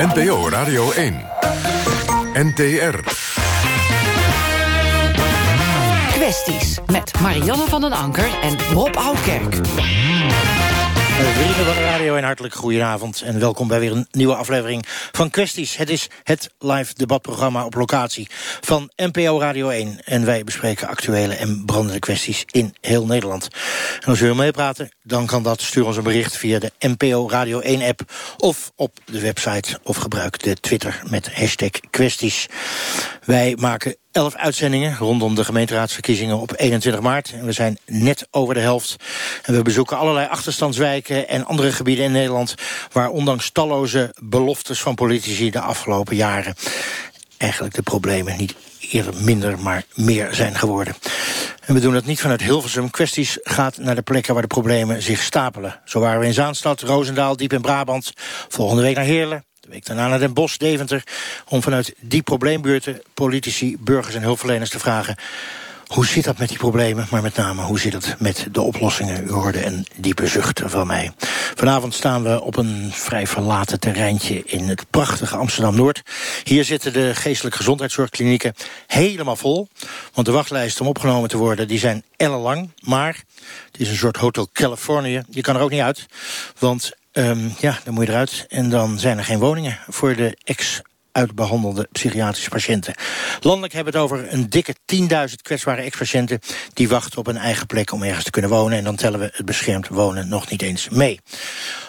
NPO Radio 1. NTR. Kwesties met Marianne van den Anker en Rob Oudkerk. Vrienden van de radio, een hartelijk goedenavond en welkom bij weer een nieuwe aflevering van Kwesties. Het is het live debatprogramma op locatie van NPO Radio 1. En wij bespreken actuele en brandende kwesties in heel Nederland. En als u wil meepraten, dan kan dat. Stuur ons een bericht via de NPO Radio 1 app of op de website of gebruik de Twitter met hashtag kwesties. Wij maken elf uitzendingen rondom de gemeenteraadsverkiezingen op 21 maart. En we zijn net over de helft. En we bezoeken allerlei achterstandswijken en andere gebieden in Nederland... waar ondanks talloze beloftes van politici de afgelopen jaren... eigenlijk de problemen niet eerder minder, maar meer zijn geworden. En we doen het niet vanuit Hilversum. Kwesties gaat naar de plekken waar de problemen zich stapelen. Zo waren we in Zaanstad, Roosendaal, diep in Brabant. Volgende week naar Heerlen, week daarna naar Den Bosch, Deventer... om vanuit die probleembeurten politici, burgers en hulpverleners te vragen... hoe zit dat met die problemen, maar met name hoe zit het met de oplossingen? U hoorde een diepe zucht van mij. Vanavond staan we op een vrij verlaten terreintje in het prachtige Amsterdam-Noord. Hier zitten de geestelijke gezondheidszorgklinieken helemaal vol. Want de wachtlijsten om opgenomen te worden die zijn ellenlang. Maar het is een soort Hotel Californië. Je kan er ook niet uit, want Um, ja, dan moet je eruit. En dan zijn er geen woningen voor de ex uitbehandelde psychiatrische patiënten. Landelijk hebben we het over een dikke 10.000 kwetsbare ex-patiënten... die wachten op een eigen plek om ergens te kunnen wonen... en dan tellen we het beschermd wonen nog niet eens mee.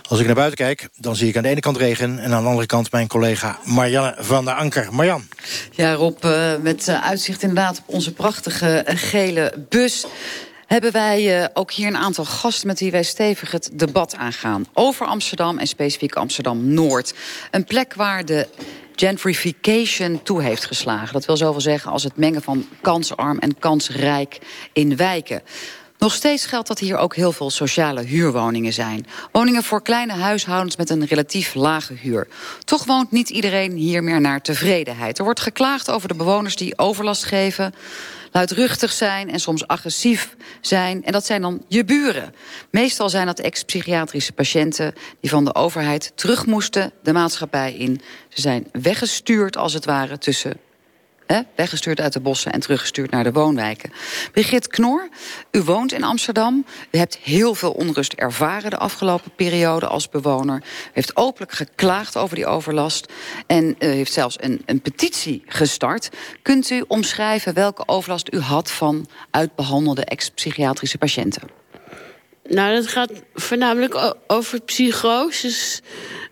Als ik naar buiten kijk, dan zie ik aan de ene kant regen... en aan de andere kant mijn collega Marianne van der Anker. Marjan. Ja, Rob, uh, met uh, uitzicht inderdaad op onze prachtige uh, gele bus hebben wij uh, ook hier een aantal gasten met wie wij stevig het debat aangaan. Over Amsterdam en specifiek Amsterdam-Noord. Een plek waar de gentrification toe heeft geslagen. Dat wil zoveel zeggen als het mengen van kansarm en kansrijk in wijken. Nog steeds geldt dat hier ook heel veel sociale huurwoningen zijn. Woningen voor kleine huishoudens met een relatief lage huur. Toch woont niet iedereen hier meer naar tevredenheid. Er wordt geklaagd over de bewoners die overlast geven luidruchtig zijn en soms agressief zijn. En dat zijn dan je buren. Meestal zijn dat ex-psychiatrische patiënten die van de overheid terug moesten de maatschappij in. Ze zijn weggestuurd als het ware tussen weggestuurd uit de bossen en teruggestuurd naar de woonwijken. Brigitte Knor, u woont in Amsterdam. U hebt heel veel onrust ervaren de afgelopen periode als bewoner. U heeft openlijk geklaagd over die overlast. En u heeft zelfs een, een petitie gestart. Kunt u omschrijven welke overlast u had van uitbehandelde ex-psychiatrische patiënten? Nou, dat gaat voornamelijk over psychoses.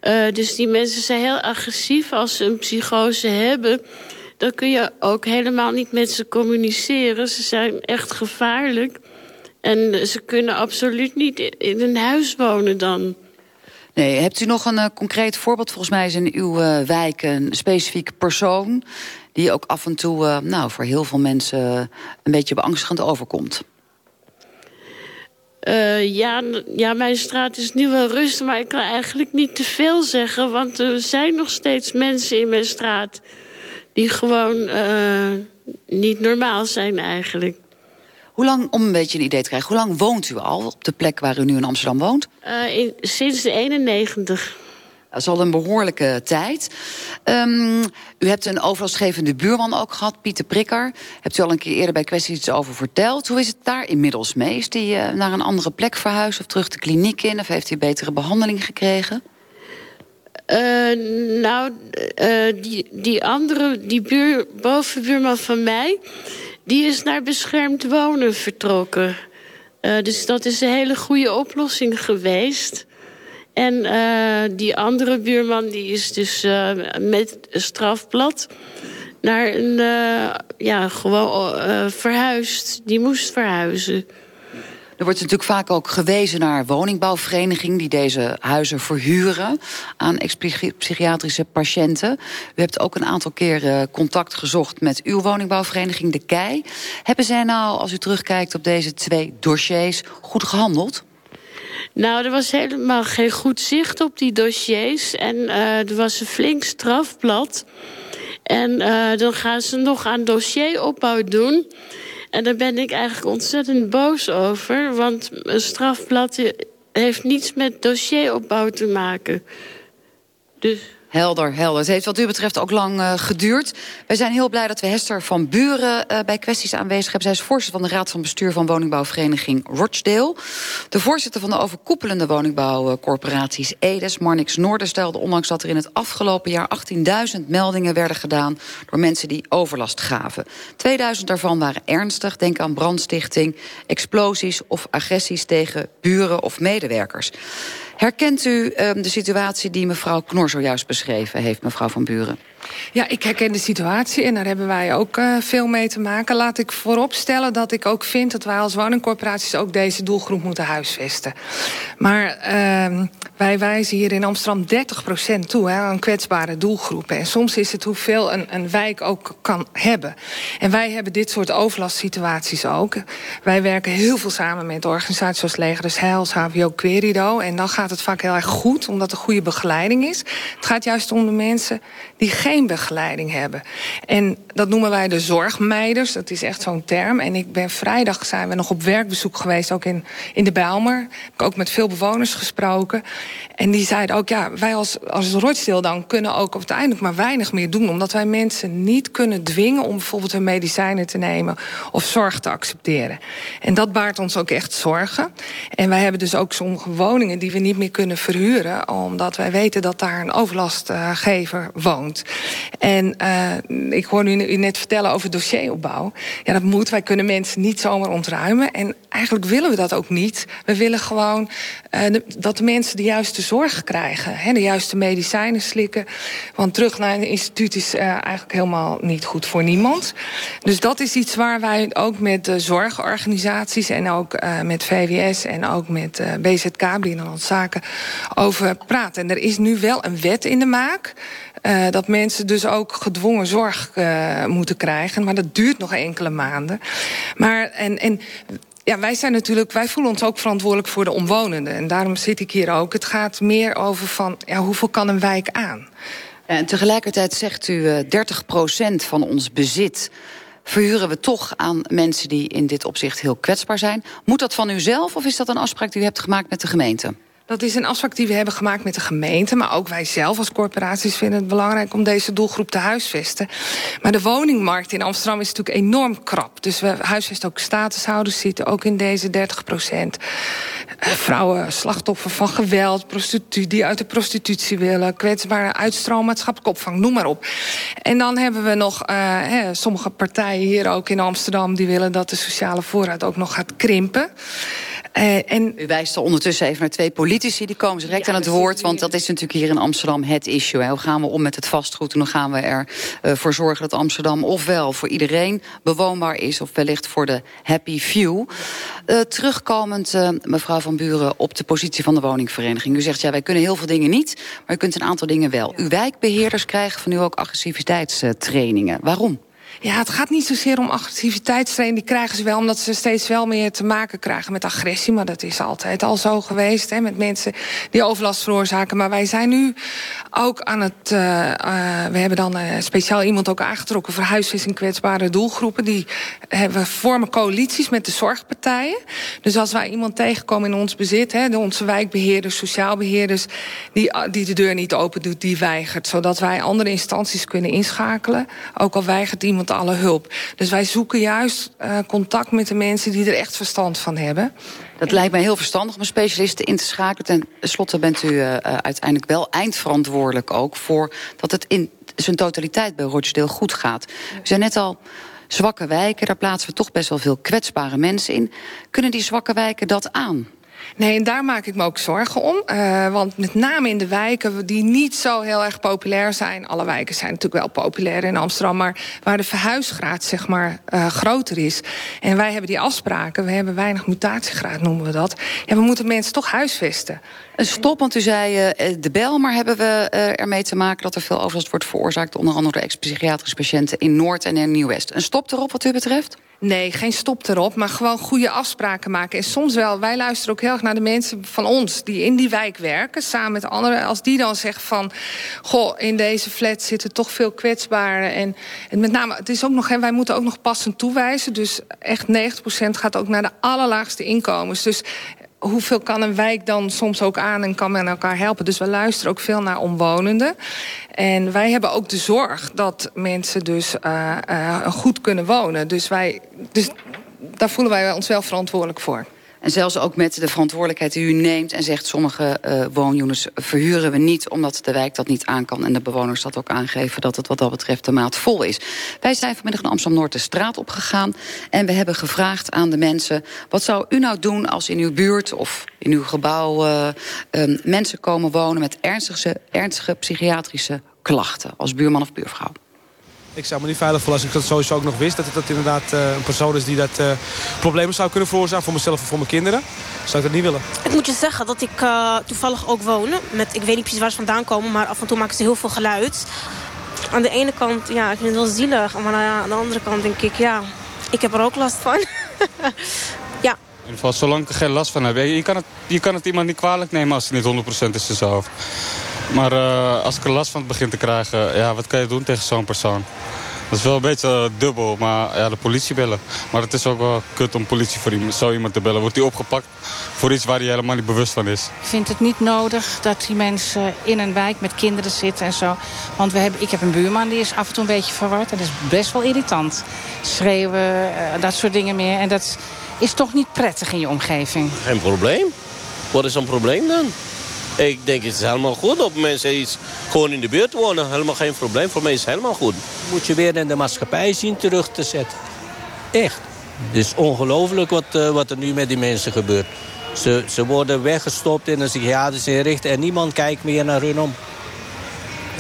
Uh, dus die mensen zijn heel agressief als ze een psychose hebben dan kun je ook helemaal niet met ze communiceren. Ze zijn echt gevaarlijk. En ze kunnen absoluut niet in een huis wonen dan. Nee, hebt u nog een uh, concreet voorbeeld? Volgens mij is in uw uh, wijk een specifiek persoon... die ook af en toe uh, nou, voor heel veel mensen een beetje beangstigend overkomt. ja, ja, mijn straat is nu wel rustig, maar ik kan eigenlijk niet te veel zeggen... want er zijn nog steeds mensen in mijn straat die gewoon uh, niet normaal zijn eigenlijk. Hoe lang, om een beetje een idee te krijgen, hoe lang woont u al op de plek waar u nu in Amsterdam woont? Uh, in, sinds de 91. Dat is al een behoorlijke tijd. Um, u hebt een overlastgevende buurman ook gehad, Pieter Prikker. Hebt u al een keer eerder bij kwesties iets over verteld. Hoe is het daar inmiddels mee? Is die uh, naar een andere plek verhuisd of terug de kliniek in? Of heeft hij betere behandeling gekregen? Uh, nou, uh, die, die andere, die buur, bovenbuurman van mij... die is naar beschermd wonen vertrokken. Uh, dus dat is een hele goede oplossing geweest. En die andere buurman die is dus met een strafblad... naar een, ja, gewoon verhuisd. Die moest verhuizen. Er wordt natuurlijk vaak ook gewezen naar woningbouwverenigingen... die deze huizen verhuren aan psychiatrische patiënten. U hebt ook een aantal keren contact gezocht met uw woningbouwvereniging, De Kei. Hebben zij nou, als u terugkijkt op deze twee dossiers, goed gehandeld? Nou, er was helemaal geen goed zicht op die dossiers. En uh, er was een flink strafblad. En uh, dan gaan ze nog aan dossieropbouw doen... En daar ben ik eigenlijk ontzettend boos over. Want een strafblad heeft niets met dossieropbouw te maken. Dus... Helder, helder. Het heeft wat u betreft ook lang uh, geduurd. Wij zijn heel blij dat we Hester van Buren uh, bij kwesties aanwezig hebben. Zij is voorzitter van de Raad van Bestuur van woningbouwvereniging Rochdale. De voorzitter van de overkoepelende woningbouwcorporaties Edes, Marnix Noorden, stelde ondanks dat er in het afgelopen jaar 18.000 meldingen werden gedaan door mensen die overlast gaven. 2000 daarvan waren ernstig. Denk aan brandstichting, explosies of agressies tegen buren of medewerkers. Herkent u um, de situatie die mevrouw Knor zojuist beschreven heeft, mevrouw Van Buren? Ja, ik herken de situatie en daar hebben wij ook uh, veel mee te maken. Laat ik vooropstellen dat ik ook vind dat wij als woningcorporaties ook deze doelgroep moeten huisvesten. Maar uh, wij wijzen hier in Amsterdam 30% toe hè, aan kwetsbare doelgroepen. En soms is het hoeveel een, een wijk ook kan hebben. En wij hebben dit soort overlastsituaties ook. Wij werken heel veel samen met organisaties zoals Leger Heils, HVO, Querido. En dan gaat het vaak heel erg goed, omdat er goede begeleiding is. Het gaat juist om de mensen die begeleiding hebben. En dat noemen wij de zorgmeiders. Dat is echt zo'n term. En ik ben vrijdag zijn we nog op werkbezoek geweest, ook in, in de Bijlmer. Ik heb ook met veel bewoners gesproken. En die zeiden ook, ja, wij als, als Rochdale dan kunnen ook uiteindelijk maar weinig meer doen. Omdat wij mensen niet kunnen dwingen om bijvoorbeeld hun medicijnen te nemen of zorg te accepteren. En dat baart ons ook echt zorgen. En wij hebben dus ook sommige woningen die we niet meer kunnen verhuren. Omdat wij weten dat daar een overlastgever woont. En uh, ik hoor u net vertellen over dossieropbouw. Ja, dat moet. Wij kunnen mensen niet zomaar ontruimen. En eigenlijk willen we dat ook niet. We willen gewoon uh, dat de mensen de juiste zorg krijgen. Hè, de juiste medicijnen slikken. Want terug naar een instituut is uh, eigenlijk helemaal niet goed voor niemand. Dus dat is iets waar wij ook met de zorgorganisaties... en ook uh, met VWS en ook met uh, BZK, Binnenlandse Zaken, over praten. En er is nu wel een wet in de maak... Dat mensen dus ook gedwongen zorg moeten krijgen. Maar dat duurt nog enkele maanden. Maar en, en ja, wij zijn natuurlijk, wij voelen ons ook verantwoordelijk voor de omwonenden. En daarom zit ik hier ook. Het gaat meer over van ja, hoeveel kan een wijk aan? En tegelijkertijd zegt u uh, 30% van ons bezit verhuren we toch aan mensen die in dit opzicht heel kwetsbaar zijn. Moet dat van u zelf of is dat een afspraak die u hebt gemaakt met de gemeente? Dat is een afspraak die we hebben gemaakt met de gemeente. Maar ook wij zelf als corporaties vinden het belangrijk om deze doelgroep te huisvesten. Maar de woningmarkt in Amsterdam is natuurlijk enorm krap. Dus we huisvesten ook statushouders, zitten ook in deze 30 procent. Vrouwen, slachtoffer van geweld, die uit de prostitutie willen, kwetsbare uitstroom, maatschappelijke opvang, noem maar op. En dan hebben we nog uh, hè, sommige partijen hier ook in Amsterdam die willen dat de sociale voorraad ook nog gaat krimpen. Uh, en... U wijst er ondertussen even naar twee politici, die komen direct ja, aan het woord. Want dat is natuurlijk hier in Amsterdam het issue. Hè. Hoe gaan we om met het vastgoed en hoe gaan we ervoor uh, zorgen dat Amsterdam ofwel voor iedereen bewoonbaar is... of wellicht voor de happy few. Uh, terugkomend, mevrouw Van Buren, op de positie van de woningvereniging. U zegt, ja, wij kunnen heel veel dingen niet, maar u kunt een aantal dingen wel. Uw wijkbeheerders krijgen van u ook agressiviteitstrainingen. Waarom? Ja, het gaat niet zozeer om agressiviteitstraining. Die krijgen ze wel omdat ze steeds wel meer te maken krijgen met agressie. Maar dat is altijd al zo geweest. Hè, met mensen die overlast veroorzaken. Maar wij zijn nu ook aan het... Uh, uh, we hebben dan uh, speciaal iemand ook aangetrokken... voor huisvesting kwetsbare doelgroepen. Die hebben, vormen coalities met de zorgpartijen. Dus als wij iemand tegenkomen in ons bezit... Hè, onze wijkbeheerders, sociaalbeheerders... Die, die de deur niet open doet, die weigert. Zodat wij andere instanties kunnen inschakelen. Ook al weigert iemand alle hulp. Dus wij zoeken juist uh, contact met de mensen die er echt verstand van hebben. Dat lijkt mij heel verstandig om specialisten in te schakelen. Ten slotte bent u uh, uiteindelijk wel eindverantwoordelijk ook... voor dat het in zijn totaliteit bij Rochdale goed gaat. U zei net al, zwakke wijken, daar plaatsen we toch best wel veel kwetsbare mensen in. Kunnen die zwakke wijken dat aan? Nee, en daar maak ik me ook zorgen om. Uh, want met name in de wijken die niet zo heel erg populair zijn... alle wijken zijn natuurlijk wel populair in Amsterdam... maar waar de verhuisgraad zeg maar uh, groter is. En wij hebben die afspraken, we hebben weinig mutatiegraad noemen we dat. Ja, we moeten mensen toch huisvesten. Stop, want u zei de bel, maar hebben we ermee te maken... dat er veel overlast wordt veroorzaakt... onder andere door ex-psychiatrische patiënten in Noord en in Nieuw-West. Een stop erop wat u betreft? Nee, geen stop erop, maar gewoon goede afspraken maken. En soms wel, wij luisteren ook heel erg naar de mensen van ons... die in die wijk werken, samen met anderen. Als die dan zeggen van... goh, in deze flat zitten toch veel kwetsbaren. En, en met name, het is ook nog, hè, wij moeten ook nog passend toewijzen. Dus echt 90% gaat ook naar de allerlaagste inkomens. Dus hoeveel kan een wijk dan soms ook aan en kan men elkaar helpen. Dus we luisteren ook veel naar omwonenden. En wij hebben ook de zorg dat mensen dus uh, uh, goed kunnen wonen. Dus, wij, dus daar voelen wij ons wel verantwoordelijk voor. En zelfs ook met de verantwoordelijkheid die u neemt en zegt... sommige uh, woonunits verhuren we niet omdat de wijk dat niet aan kan... en de bewoners dat ook aangeven dat het wat dat betreft de maat vol is. Wij zijn vanmiddag in Amsterdam-Noord de straat opgegaan... en we hebben gevraagd aan de mensen... wat zou u nou doen als in uw buurt of in uw gebouw... Uh, mensen komen wonen met ernstige, ernstige psychiatrische klachten... als buurman of buurvrouw? Ik zou me niet veilig voelen als ik dat sowieso ook nog wist. Dat het dat inderdaad uh, een persoon is die dat uh, problemen zou kunnen veroorzaken. Voor mezelf of voor mijn kinderen. Zou ik dat niet willen. Ik moet je zeggen dat ik uh, toevallig ook woon. Met, ik weet niet precies waar ze vandaan komen. Maar af en toe maken ze heel veel geluid. Aan de ene kant, ja, ik vind het wel zielig. Maar aan de andere kant denk ik, ja, ik heb er ook last van. ja. In ieder geval, zolang ik er geen last van heb. Je kan het, je kan het iemand niet kwalijk nemen als het niet 100% is zelf. Maar uh, als ik er last van begin te krijgen, ja, wat kan je doen tegen zo'n persoon? Dat is wel een beetje uh, dubbel, maar ja, de politie bellen. Maar het is ook wel kut om politie voor iemand, zo iemand te bellen. Wordt hij opgepakt voor iets waar hij helemaal niet bewust van is. Ik vind het niet nodig dat die mensen in een wijk met kinderen zitten en zo. Want we hebben, ik heb een buurman die is af en toe een beetje verward. En dat is best wel irritant. Schreeuwen, uh, dat soort dingen meer. En dat is toch niet prettig in je omgeving. Geen probleem. Wat is een probleem dan? Ik denk het is helemaal goed dat mensen iets gewoon in de buurt wonen. Helemaal geen probleem. Voor mij is het helemaal goed. Moet je weer in de maatschappij zien terug te zetten. Echt. Het is ongelooflijk wat, uh, wat er nu met die mensen gebeurt. Ze, ze worden weggestopt in een psychiatrische inrichting... en niemand kijkt meer naar hun om.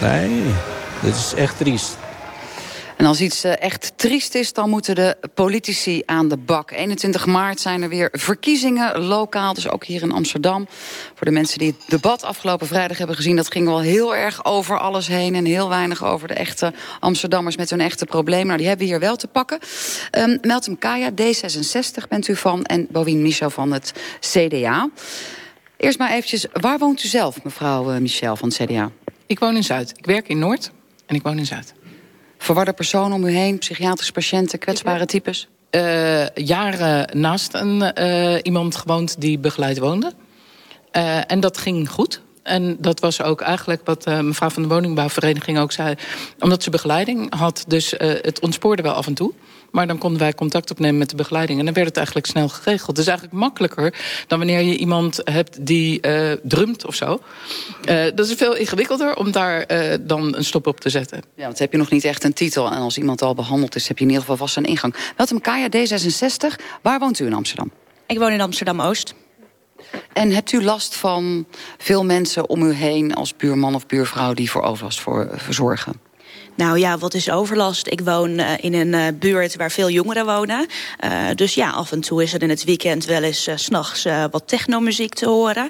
Nee, dit is echt triest. En als iets echt triest is, dan moeten de politici aan de bak. 21 maart zijn er weer verkiezingen, lokaal, dus ook hier in Amsterdam. Voor de mensen die het debat afgelopen vrijdag hebben gezien... dat ging wel heel erg over alles heen... en heel weinig over de echte Amsterdammers met hun echte problemen. Nou, die hebben we hier wel te pakken. Um, Meltem Kaya, D66 bent u van... en Bovien Michel van het CDA. Eerst maar eventjes, waar woont u zelf, mevrouw Michel van het CDA? Ik woon in Zuid. Ik werk in Noord en ik woon in Zuid. Verwarde personen om u heen, psychiatrische patiënten, kwetsbare types? Uh, jaren naast een, uh, iemand gewoond die begeleid woonde. Uh, en dat ging goed. En dat was ook eigenlijk wat mevrouw van de woningbouwvereniging ook zei. Omdat ze begeleiding had, dus het ontspoorde wel af en toe. Maar dan konden wij contact opnemen met de begeleiding. En dan werd het eigenlijk snel geregeld. Het is eigenlijk makkelijker dan wanneer je iemand hebt die uh, drumt of zo. Uh, dat is veel ingewikkelder om daar uh, dan een stop op te zetten. Ja, want heb je nog niet echt een titel. En als iemand al behandeld is, heb je in ieder geval vast een ingang. Welkom Kaya, D66. Waar woont u in Amsterdam? Ik woon in Amsterdam-Oost. En hebt u last van veel mensen om u heen als buurman of buurvrouw die voor overlast voor, verzorgen? Nou ja, wat is overlast? Ik woon uh, in een uh, buurt waar veel jongeren wonen. Uh, dus ja, af en toe is er in het weekend wel eens uh, s'nachts wat technomuziek te horen.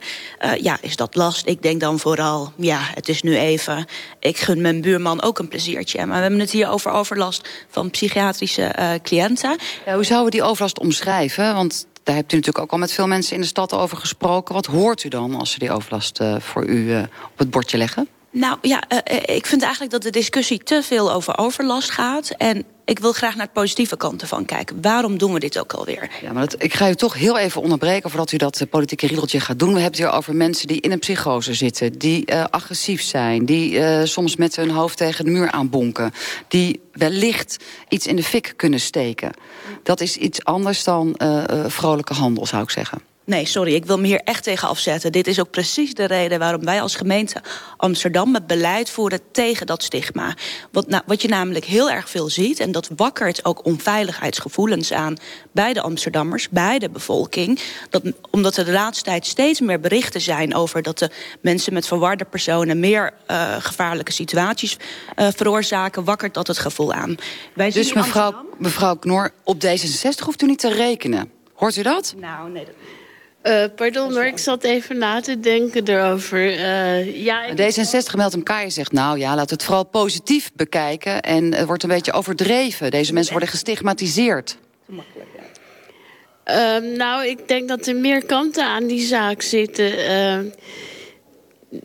Ja, is dat last? Ik denk dan vooral, ja, het is nu even... Ik gun mijn buurman ook een pleziertje. Maar we hebben het hier over overlast van psychiatrische cliënten. Ja, hoe zouden we die overlast omschrijven? Want daar hebt u natuurlijk ook al met veel mensen in de stad over gesproken. Wat hoort u dan als ze die overlast voor u op het bordje leggen? Nou ja, uh, ik vind eigenlijk dat de discussie te veel over overlast gaat. En ik wil graag naar de positieve kanten van kijken. Waarom doen we dit ook alweer? Ja, maar ik ga u toch heel even onderbreken voordat u dat uh, politieke riedeltje gaat doen. We hebben het hier over mensen die in een psychose zitten, die agressief zijn, die soms met hun hoofd tegen de muur aanbonken, die wellicht iets in de fik kunnen steken. Dat is iets anders dan vrolijke handel, zou ik zeggen. Nee, sorry, ik wil me hier echt tegen afzetten. Dit is ook precies de reden waarom wij als gemeente Amsterdam... het beleid voeren tegen dat stigma. Wat, nou, wat je namelijk heel erg veel ziet... en dat wakkert ook onveiligheidsgevoelens aan... bij de Amsterdammers, bij de bevolking. Dat, omdat er de laatste tijd steeds meer berichten zijn... over dat de mensen met verwarde personen... meer uh, gevaarlijke situaties uh, veroorzaken... wakkert dat het gevoel aan. Wij dus mevrouw, mevrouw Knor, op D66 hoeft u niet te rekenen. Hoort u dat? Nou, nee... Dat... Uh, pardon, maar ik zat even na te denken erover. Uh, ja, ik... D66 meldt hem Kaaien zegt, nou ja, laten we het vooral positief bekijken. En het wordt een beetje overdreven. Deze mensen worden gestigmatiseerd. Te makkelijk, ja. Uh, nou, ik denk dat er meer kanten aan die zaak zitten.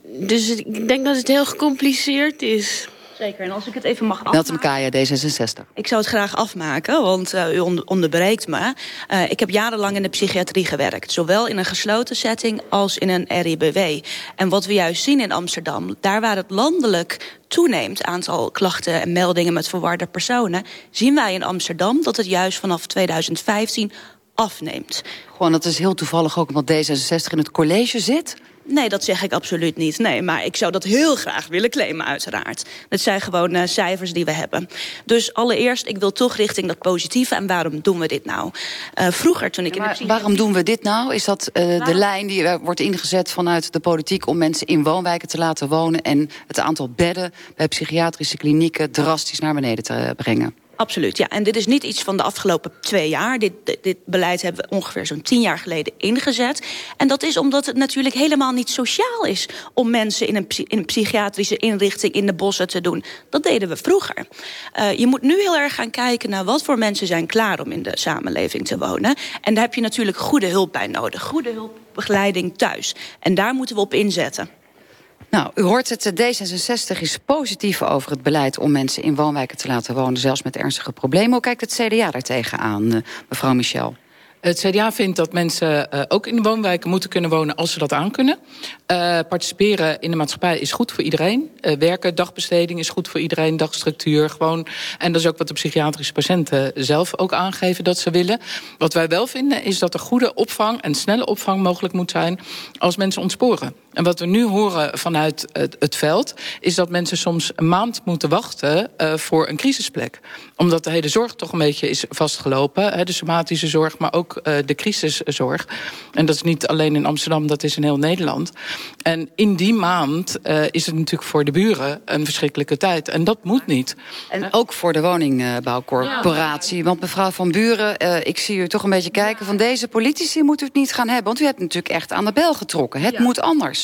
dus ik denk dat het heel gecompliceerd is. Zeker, en als ik het even mag afmaken... Meltem D66. Ik zou het graag afmaken, want uh, u onderbreekt me. Uh, ik heb jarenlang in de psychiatrie gewerkt. Zowel in een gesloten setting als in een RIBW. En wat we juist zien in Amsterdam... daar waar het landelijk toeneemt aantal klachten en meldingen met verwarde personen... zien wij in Amsterdam dat het juist vanaf 2015 afneemt. Gewoon, dat is heel toevallig ook omdat D66 in het college zit... Nee, dat zeg ik absoluut niet. Nee, maar ik zou dat heel graag willen claimen, uiteraard. Het zijn gewoon uh, cijfers die we hebben. Dus allereerst, ik wil toch richting dat positieve. En waarom doen we dit nou? Uh, vroeger, toen ik ja, in de psychiatrie... Waarom doen we dit nou? Is dat uh, de lijn die wordt ingezet vanuit de politiek... om mensen in woonwijken te laten wonen... en het aantal bedden bij psychiatrische klinieken drastisch naar beneden te brengen? Absoluut, ja. En dit is niet iets van de afgelopen twee jaar. Dit, dit beleid hebben we ongeveer zo'n tien jaar geleden ingezet. En dat is omdat het natuurlijk helemaal niet sociaal is... om mensen in een, in een psychiatrische inrichting in de bossen te doen. Dat deden we vroeger. Uh, je moet nu heel erg gaan kijken naar wat voor mensen zijn klaar... om in de samenleving te wonen. En daar heb je natuurlijk goede hulp bij nodig. Goede hulpbegeleiding thuis. En daar moeten we op inzetten. Nou, u hoort het, D66 is positief over het beleid om mensen in woonwijken te laten wonen, zelfs met ernstige problemen. Hoe kijkt het CDA daar tegenaan, eh, mevrouw Michel? Het CDA vindt dat mensen uh, ook in woonwijken moeten kunnen wonen als ze dat aankunnen. Uh, participeren in de maatschappij is goed voor iedereen. Werken, dagbesteding is goed voor iedereen, dagstructuur. Gewoon. En dat is ook wat de psychiatrische patiënten zelf ook aangeven dat ze willen. Wat wij wel vinden is dat er goede opvang en snelle opvang mogelijk moet zijn als mensen ontsporen. En wat we nu horen vanuit het, het veld... is dat mensen soms een maand moeten wachten uh, voor een crisisplek. Omdat de hele zorg toch een beetje is vastgelopen. Hè, de somatische zorg, maar ook uh, de crisiszorg. En dat is niet alleen in Amsterdam, dat is in heel Nederland. En in die maand uh, is het natuurlijk voor de buren een verschrikkelijke tijd. En dat moet niet. En ook voor de woningbouwcorporatie. Want mevrouw Van Buren, uh, ik zie u toch een beetje kijken... van deze politici moet u het niet gaan hebben. Want u hebt natuurlijk echt aan de bel getrokken. Het ja. moet anders.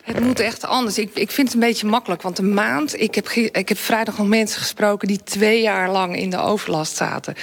Het moet echt anders. Ik, ik vind het een beetje makkelijk. Want een maand... Ik heb, ik heb vrijdag nog mensen gesproken... die twee jaar lang in de overlast zaten.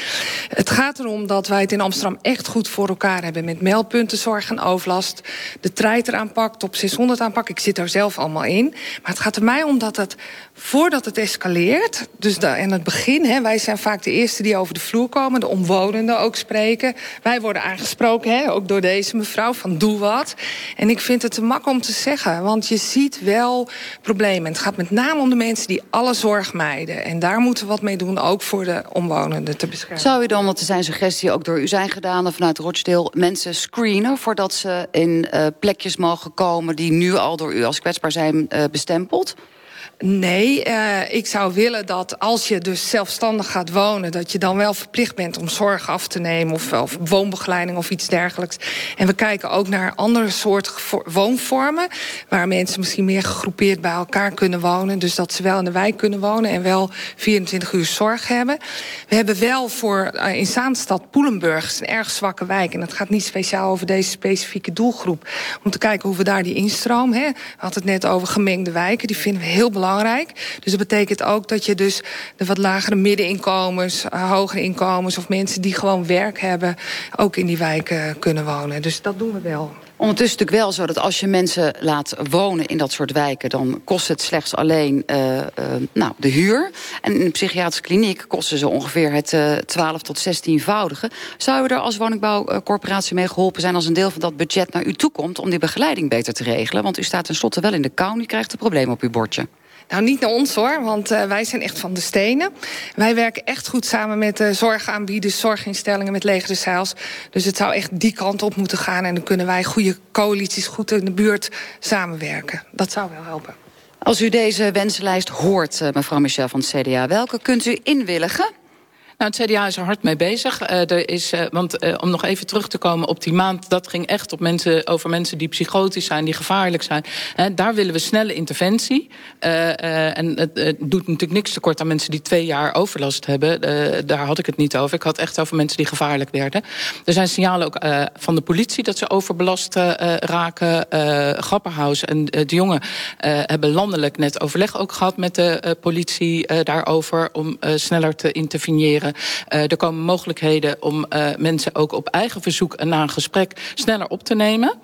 Het gaat erom dat wij het in Amsterdam echt goed voor elkaar hebben... met meldpunten, zorg en overlast. De treiter aanpak, top 600 aanpak. Ik zit daar zelf allemaal in. Maar het gaat er mij om dat het, voordat het escaleert... dus in het begin, hè, wij zijn vaak de eerste die over de vloer komen... de omwonenden ook spreken. Wij worden aangesproken, hè, ook door deze mevrouw, van doe wat. En ik vind het te makkelijk om te zeggen want je ziet wel problemen. Het gaat met name om de mensen die alle zorg mijden. En daar moeten we wat mee doen, ook voor de omwonenden te beschermen. Zou u dan, want er zijn suggesties ook door u zijn gedaan... vanuit Rochdale, mensen screenen... voordat ze in uh, plekjes mogen komen... die nu al door u als kwetsbaar zijn uh, bestempeld? Nee, uh, ik zou willen dat als je dus zelfstandig gaat wonen... dat je dan wel verplicht bent om zorg af te nemen... of, woonbegeleiding of iets dergelijks. En we kijken ook naar andere soorten woonvormen... waar mensen misschien meer gegroepeerd bij elkaar kunnen wonen. Dus dat ze wel in de wijk kunnen wonen en wel 24 uur zorg hebben. We hebben wel voor uh, in Zaanstad Poelenburg, een erg zwakke wijk... en dat gaat niet speciaal over deze specifieke doelgroep... om te kijken hoe we daar die instroom... Hè. Hadden het net over gemengde wijken, die vinden we heel belangrijk Dus dat betekent ook dat je dus de wat lagere middeninkomens, uh, hogere inkomens of mensen die gewoon werk hebben, ook in die wijken kunnen wonen. Dus dat doen we wel. Ondertussen natuurlijk wel zo dat als je mensen laat wonen in dat soort wijken... dan kost het slechts alleen uh, nou, de huur. En in een psychiatrische kliniek kosten ze ongeveer het uh, 12 tot 16-voudige. Zou u er als woningbouwcorporatie mee geholpen zijn... als een deel van dat budget naar u toe komt om die begeleiding beter te regelen? Want u staat tenslotte wel in de kou u krijgt een probleem op uw bordje. Nou, niet naar ons hoor, want uh, wij zijn echt van de stenen. Wij werken echt goed samen met uh, zorgaanbieders, zorginstellingen, met Leger de Zeils. Dus het zou echt die kant op moeten gaan. En dan kunnen wij goede coalities goed in de buurt samenwerken. Dat zou wel helpen. Als u deze wensenlijst hoort, uh, mevrouw Michel van het CDA... welke kunt u inwilligen? Nou, het CDA is er hard mee bezig. Uh, er is, uh, want uh, om nog even terug te komen op die maand... dat ging echt op mensen, over mensen die psychotisch zijn, die gevaarlijk zijn. daar willen we snelle interventie. en het doet natuurlijk niks tekort aan mensen die twee jaar overlast hebben. daar had ik het niet over. Ik had echt over mensen die gevaarlijk werden. Er zijn signalen ook van de politie dat ze overbelast raken. Grapperhaus en de jongen hebben landelijk net overleg ook gehad... met de politie daarover om sneller te interveneren zeggen... er komen mogelijkheden om mensen ook op eigen verzoek... na een gesprek sneller op te nemen.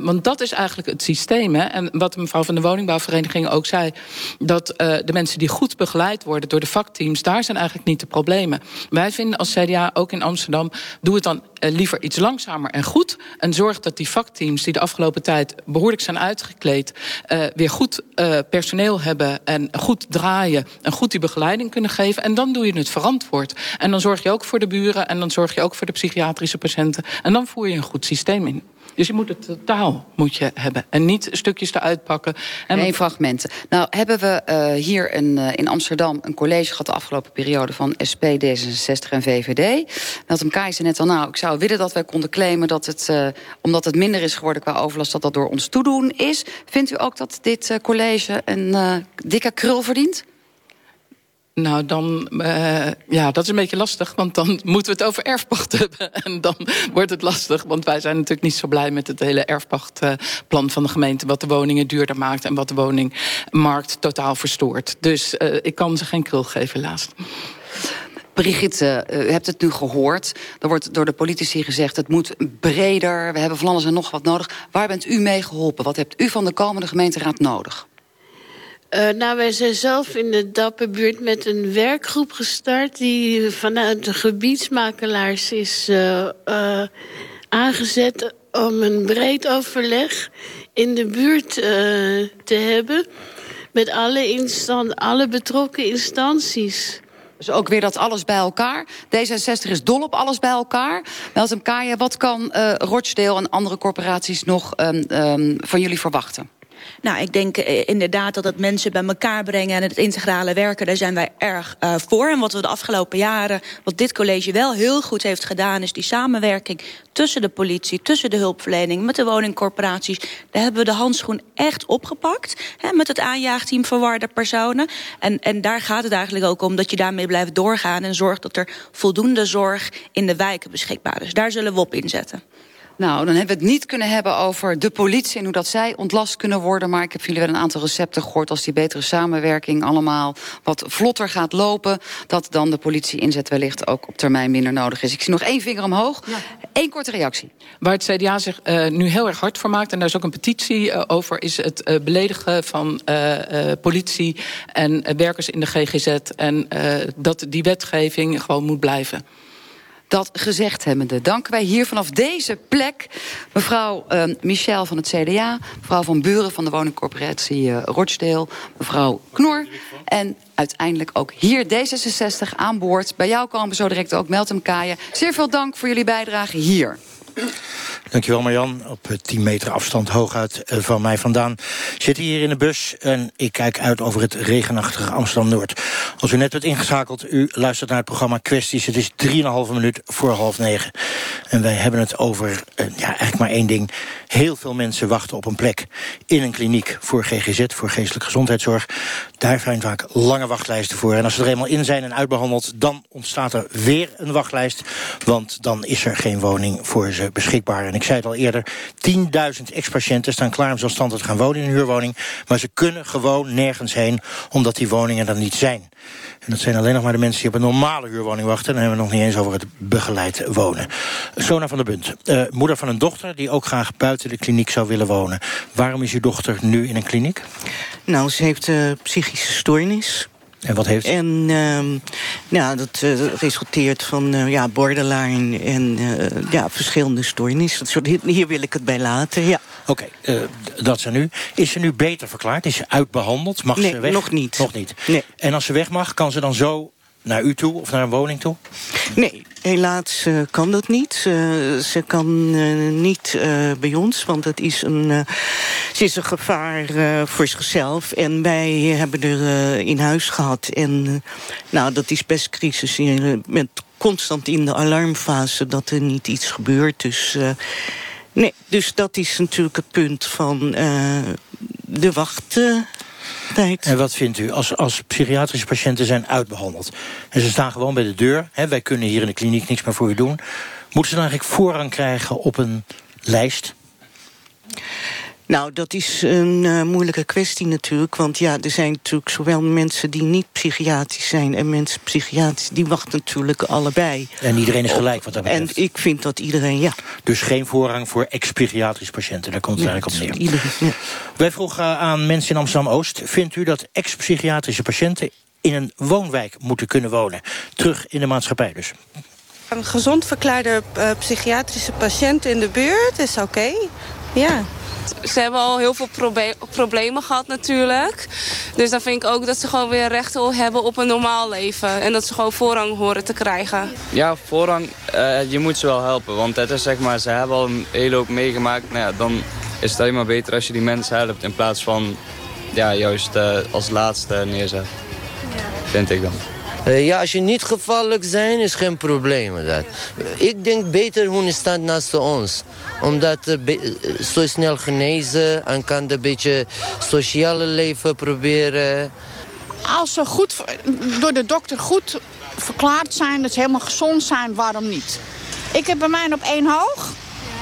want dat is eigenlijk het systeem. Hè? En wat mevrouw van de woningbouwvereniging ook zei... dat de mensen die goed begeleid worden door de vakteams... daar zijn eigenlijk niet de problemen. Wij vinden als CDA, ook in Amsterdam... doe het dan liever iets langzamer en goed... en zorg dat die vakteams die de afgelopen tijd behoorlijk zijn uitgekleed... weer goed personeel hebben en goed draaien... en goed die begeleiding kunnen geven. En dan doe je het verantwoord. En dan zorg je ook voor de buren en dan zorg je ook voor de psychiatrische patiënten. En dan voer je een goed systeem in. Dus je moet het totaal moet je hebben. En niet stukjes eruit pakken. En Eén fragmenten. Nou, hebben we uh, hier in, uh, in Amsterdam een college gehad de afgelopen periode van SP, D66 en VVD. Dat Kai zei net al, nou, ik zou willen dat wij konden claimen dat het, uh, omdat het minder is geworden qua overlast, dat dat door ons toedoen is. Vindt u ook dat dit college een dikke krul verdient? Nou, dan, uh, ja, dat is een beetje lastig, want dan moeten we het over erfpacht hebben. En dan wordt het lastig, want wij zijn natuurlijk niet zo blij met het hele erfpachtplan van de gemeente, wat de woningen duurder maakt en wat de woningmarkt totaal verstoort. Dus uh, ik kan ze geen krul geven, helaas. Brigitte, u hebt het nu gehoord. Er wordt door de politici gezegd, het moet breder. We hebben van alles en nog wat nodig. Waar bent u mee geholpen? Wat hebt u van de komende gemeenteraad nodig? Uh, nou, wij zijn zelf in de Dapperbuurt met een werkgroep gestart... die vanuit de gebiedsmakelaars is uh, uh, aangezet om een breed overleg in de buurt te hebben... met alle, instan alle betrokken instanties. Dus ook weer dat alles bij elkaar. D66 is dol op alles bij elkaar. Meltem Kaya, wat kan Rochdale en andere corporaties nog um, um, van jullie verwachten? Nou, ik denk uh, inderdaad dat het mensen bij elkaar brengen... en het integrale werken, daar zijn wij erg uh, voor. En wat we de afgelopen jaren, wat dit college wel heel goed heeft gedaan... is die samenwerking tussen de politie, tussen de hulpverlening... met de woningcorporaties. Daar hebben we de handschoen echt opgepakt. Hè, met het aanjaagteam verwarde personen. En, en daar gaat het eigenlijk ook om dat je daarmee blijft doorgaan... en zorgt dat er voldoende zorg in de wijken beschikbaar is. Daar zullen we op inzetten. Nou, dan hebben we het niet kunnen hebben over de politie... en hoe dat zij ontlast kunnen worden. Maar ik heb jullie wel een aantal recepten gehoord... als die betere samenwerking allemaal wat vlotter gaat lopen... dat dan de politie inzet wellicht ook op termijn minder nodig is. Ik zie nog één vinger omhoog. Ja. Eén korte reactie. Waar het CDA zich uh, nu heel erg hard voor maakt... en daar is ook een petitie uh, over... is het uh, beledigen van politie en werkers in de GGZ... en dat die wetgeving gewoon moet blijven. Dat gezegd hebbende, danken wij hier vanaf deze plek... mevrouw uh, Michel van het CDA, mevrouw Van Buren van de woningcorporatie uh, Rochdale... mevrouw Knor en uiteindelijk ook hier D66 aan boord. Bij jou komen zo direct ook Meltem Kaaien. Zeer veel dank voor jullie bijdrage hier. Dankjewel Marjan. Op 10 meter afstand hooguit eh, van mij vandaan zit hier in de bus... en ik kijk uit over het regenachtige Amsterdam-Noord. Als u net bent ingeschakeld, u luistert naar het programma Kwesties. Het is 3,5 minuut voor half negen. En wij hebben het over, eh, ja, eigenlijk maar één ding. Heel veel mensen wachten op een plek in een kliniek voor GGZ... voor geestelijke gezondheidszorg. Daar zijn vaak lange wachtlijsten voor. En als ze er eenmaal in zijn en uitbehandeld... dan ontstaat er weer een wachtlijst. Want dan is er geen woning voor ze beschikbaar. En ik zei het al eerder, 10.000 ex-patiënten staan klaar om zelfstandig te gaan wonen in een huurwoning. Maar ze kunnen gewoon nergens heen, omdat die woningen er niet zijn. En dat zijn alleen nog maar de mensen die op een normale huurwoning wachten. Dan hebben we nog niet eens over het begeleid wonen. Sona van der Bunt, uh, moeder van een dochter die ook graag buiten de kliniek zou willen wonen. Waarom is uw dochter nu in een kliniek? Nou, ze heeft uh, psychische stoornis. En wat heeft ze? En ja, dat uh, resulteert van uh, ja, borderline en ja, verschillende stoornissen. Hier wil ik het bij laten, ja. Oké, okay, dat ze nu. Is ze nu beter verklaard? Is ze uitbehandeld? Mag nee, ze weg? nog niet. Nog niet. Nee. En als ze weg mag, kan ze dan zo naar u toe of naar een woning toe? Nee, helaas uh, kan dat niet. Uh, ze kan uh, niet bij ons, want het is een, ze is een gevaar voor zichzelf. En wij hebben er in huis gehad. En nou, dat is best crisis. met constant in de alarmfase dat er niet iets gebeurt. Dus, nee, dus dat is natuurlijk het punt van de wacht En wat vindt u als, als psychiatrische patiënten zijn uitbehandeld? En ze staan gewoon bij de deur. Hè, wij kunnen hier in de kliniek niks meer voor u doen. Moeten ze dan eigenlijk voorrang krijgen op een lijst? Nou, dat is een uh, moeilijke kwestie natuurlijk. Want ja, er zijn natuurlijk zowel mensen die niet psychiatrisch zijn... en mensen psychiatrisch, die wachten natuurlijk allebei. En iedereen is gelijk wat dat betreft. En ik vind dat iedereen, ja. Dus geen voorrang voor ex-psychiatrische patiënten, daar komt het eigenlijk op neer. Iedereen, ja. Wij vroegen aan mensen in Amsterdam-Oost... vindt u dat ex-psychiatrische patiënten in een woonwijk moeten kunnen wonen? Terug in de maatschappij dus. Een gezond verklaarde uh, psychiatrische patiënt in de buurt is oké, ja. Ze hebben al heel veel proble problemen gehad natuurlijk. Dus dan vind ik ook dat ze gewoon weer recht hebben op een normaal leven. En dat ze gewoon voorrang horen te krijgen. Ja, voorrang, uh, je moet ze wel helpen. Want het is zeg maar, ze hebben al een hele hoop meegemaakt. Nou ja, dan is het alleen maar beter als je die mensen helpt. In plaats van ja, juist uh, als laatste neerzet. Ja. Vind ik dan. Uh, ja, als je niet gevaarlijk zijn, is geen probleem. Dat. Ik denk beter hun staat naast ons. Omdat uh, zo snel genezen en kan een beetje sociale leven proberen. Als ze goed, door de dokter goed verklaard zijn, dat ze helemaal gezond zijn, waarom niet? Ik heb bij mij op één hoog,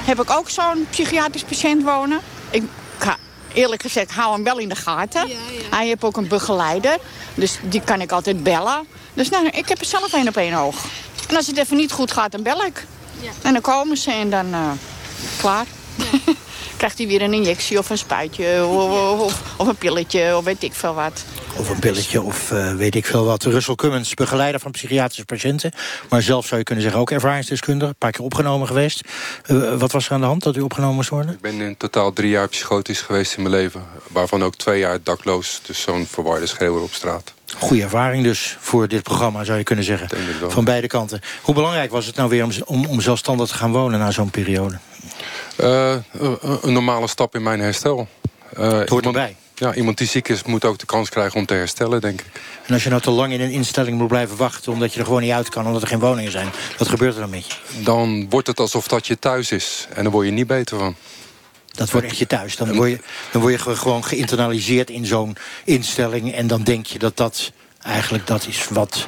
heb ik ook zo'n psychiatrisch patiënt wonen. Ik ga, eerlijk gezegd, hou hem wel in de gaten. Ja, ja. Hij heeft ook een begeleider, dus die kan ik altijd bellen. Dus nou, ik heb er zelf één op één oog. En als het even niet goed gaat, dan bel ik. Ja. En dan komen ze en dan uh, klaar. Ja. Krijgt hij weer een injectie of een spuitje of, of, of, een pilletje of weet ik veel wat. Of een pilletje of uh, weet ik veel wat. Russell Cummins, begeleider van psychiatrische patiënten. Maar zelf zou je kunnen zeggen ook ervaringsdeskundige. Een paar keer opgenomen geweest. Uh, wat was er aan de hand dat u opgenomen moest worden? Ik ben in totaal drie jaar psychotisch geweest in mijn leven. Waarvan ook twee jaar dakloos. Dus zo'n verwarde schreeuwer op straat. Goede ervaring dus voor dit programma, zou je kunnen zeggen. Van beide kanten. Hoe belangrijk was het nou weer om, om, om zelfstandig te gaan wonen na zo'n periode? Uh, een normale stap in mijn herstel. Uh, het hoort erbij. Ja, iemand die ziek is moet ook de kans krijgen om te herstellen, denk ik. En als je nou te lang in een instelling moet blijven wachten... omdat je er gewoon niet uit kan, omdat er geen woningen zijn... wat gebeurt er dan met je? Dan wordt het alsof dat je thuis is. En daar word je niet beter van. Dat wordt echt je thuis. Dan word je, dan word je gewoon geïnternaliseerd in zo'n instelling... en dan denk je dat dat eigenlijk dat is wat...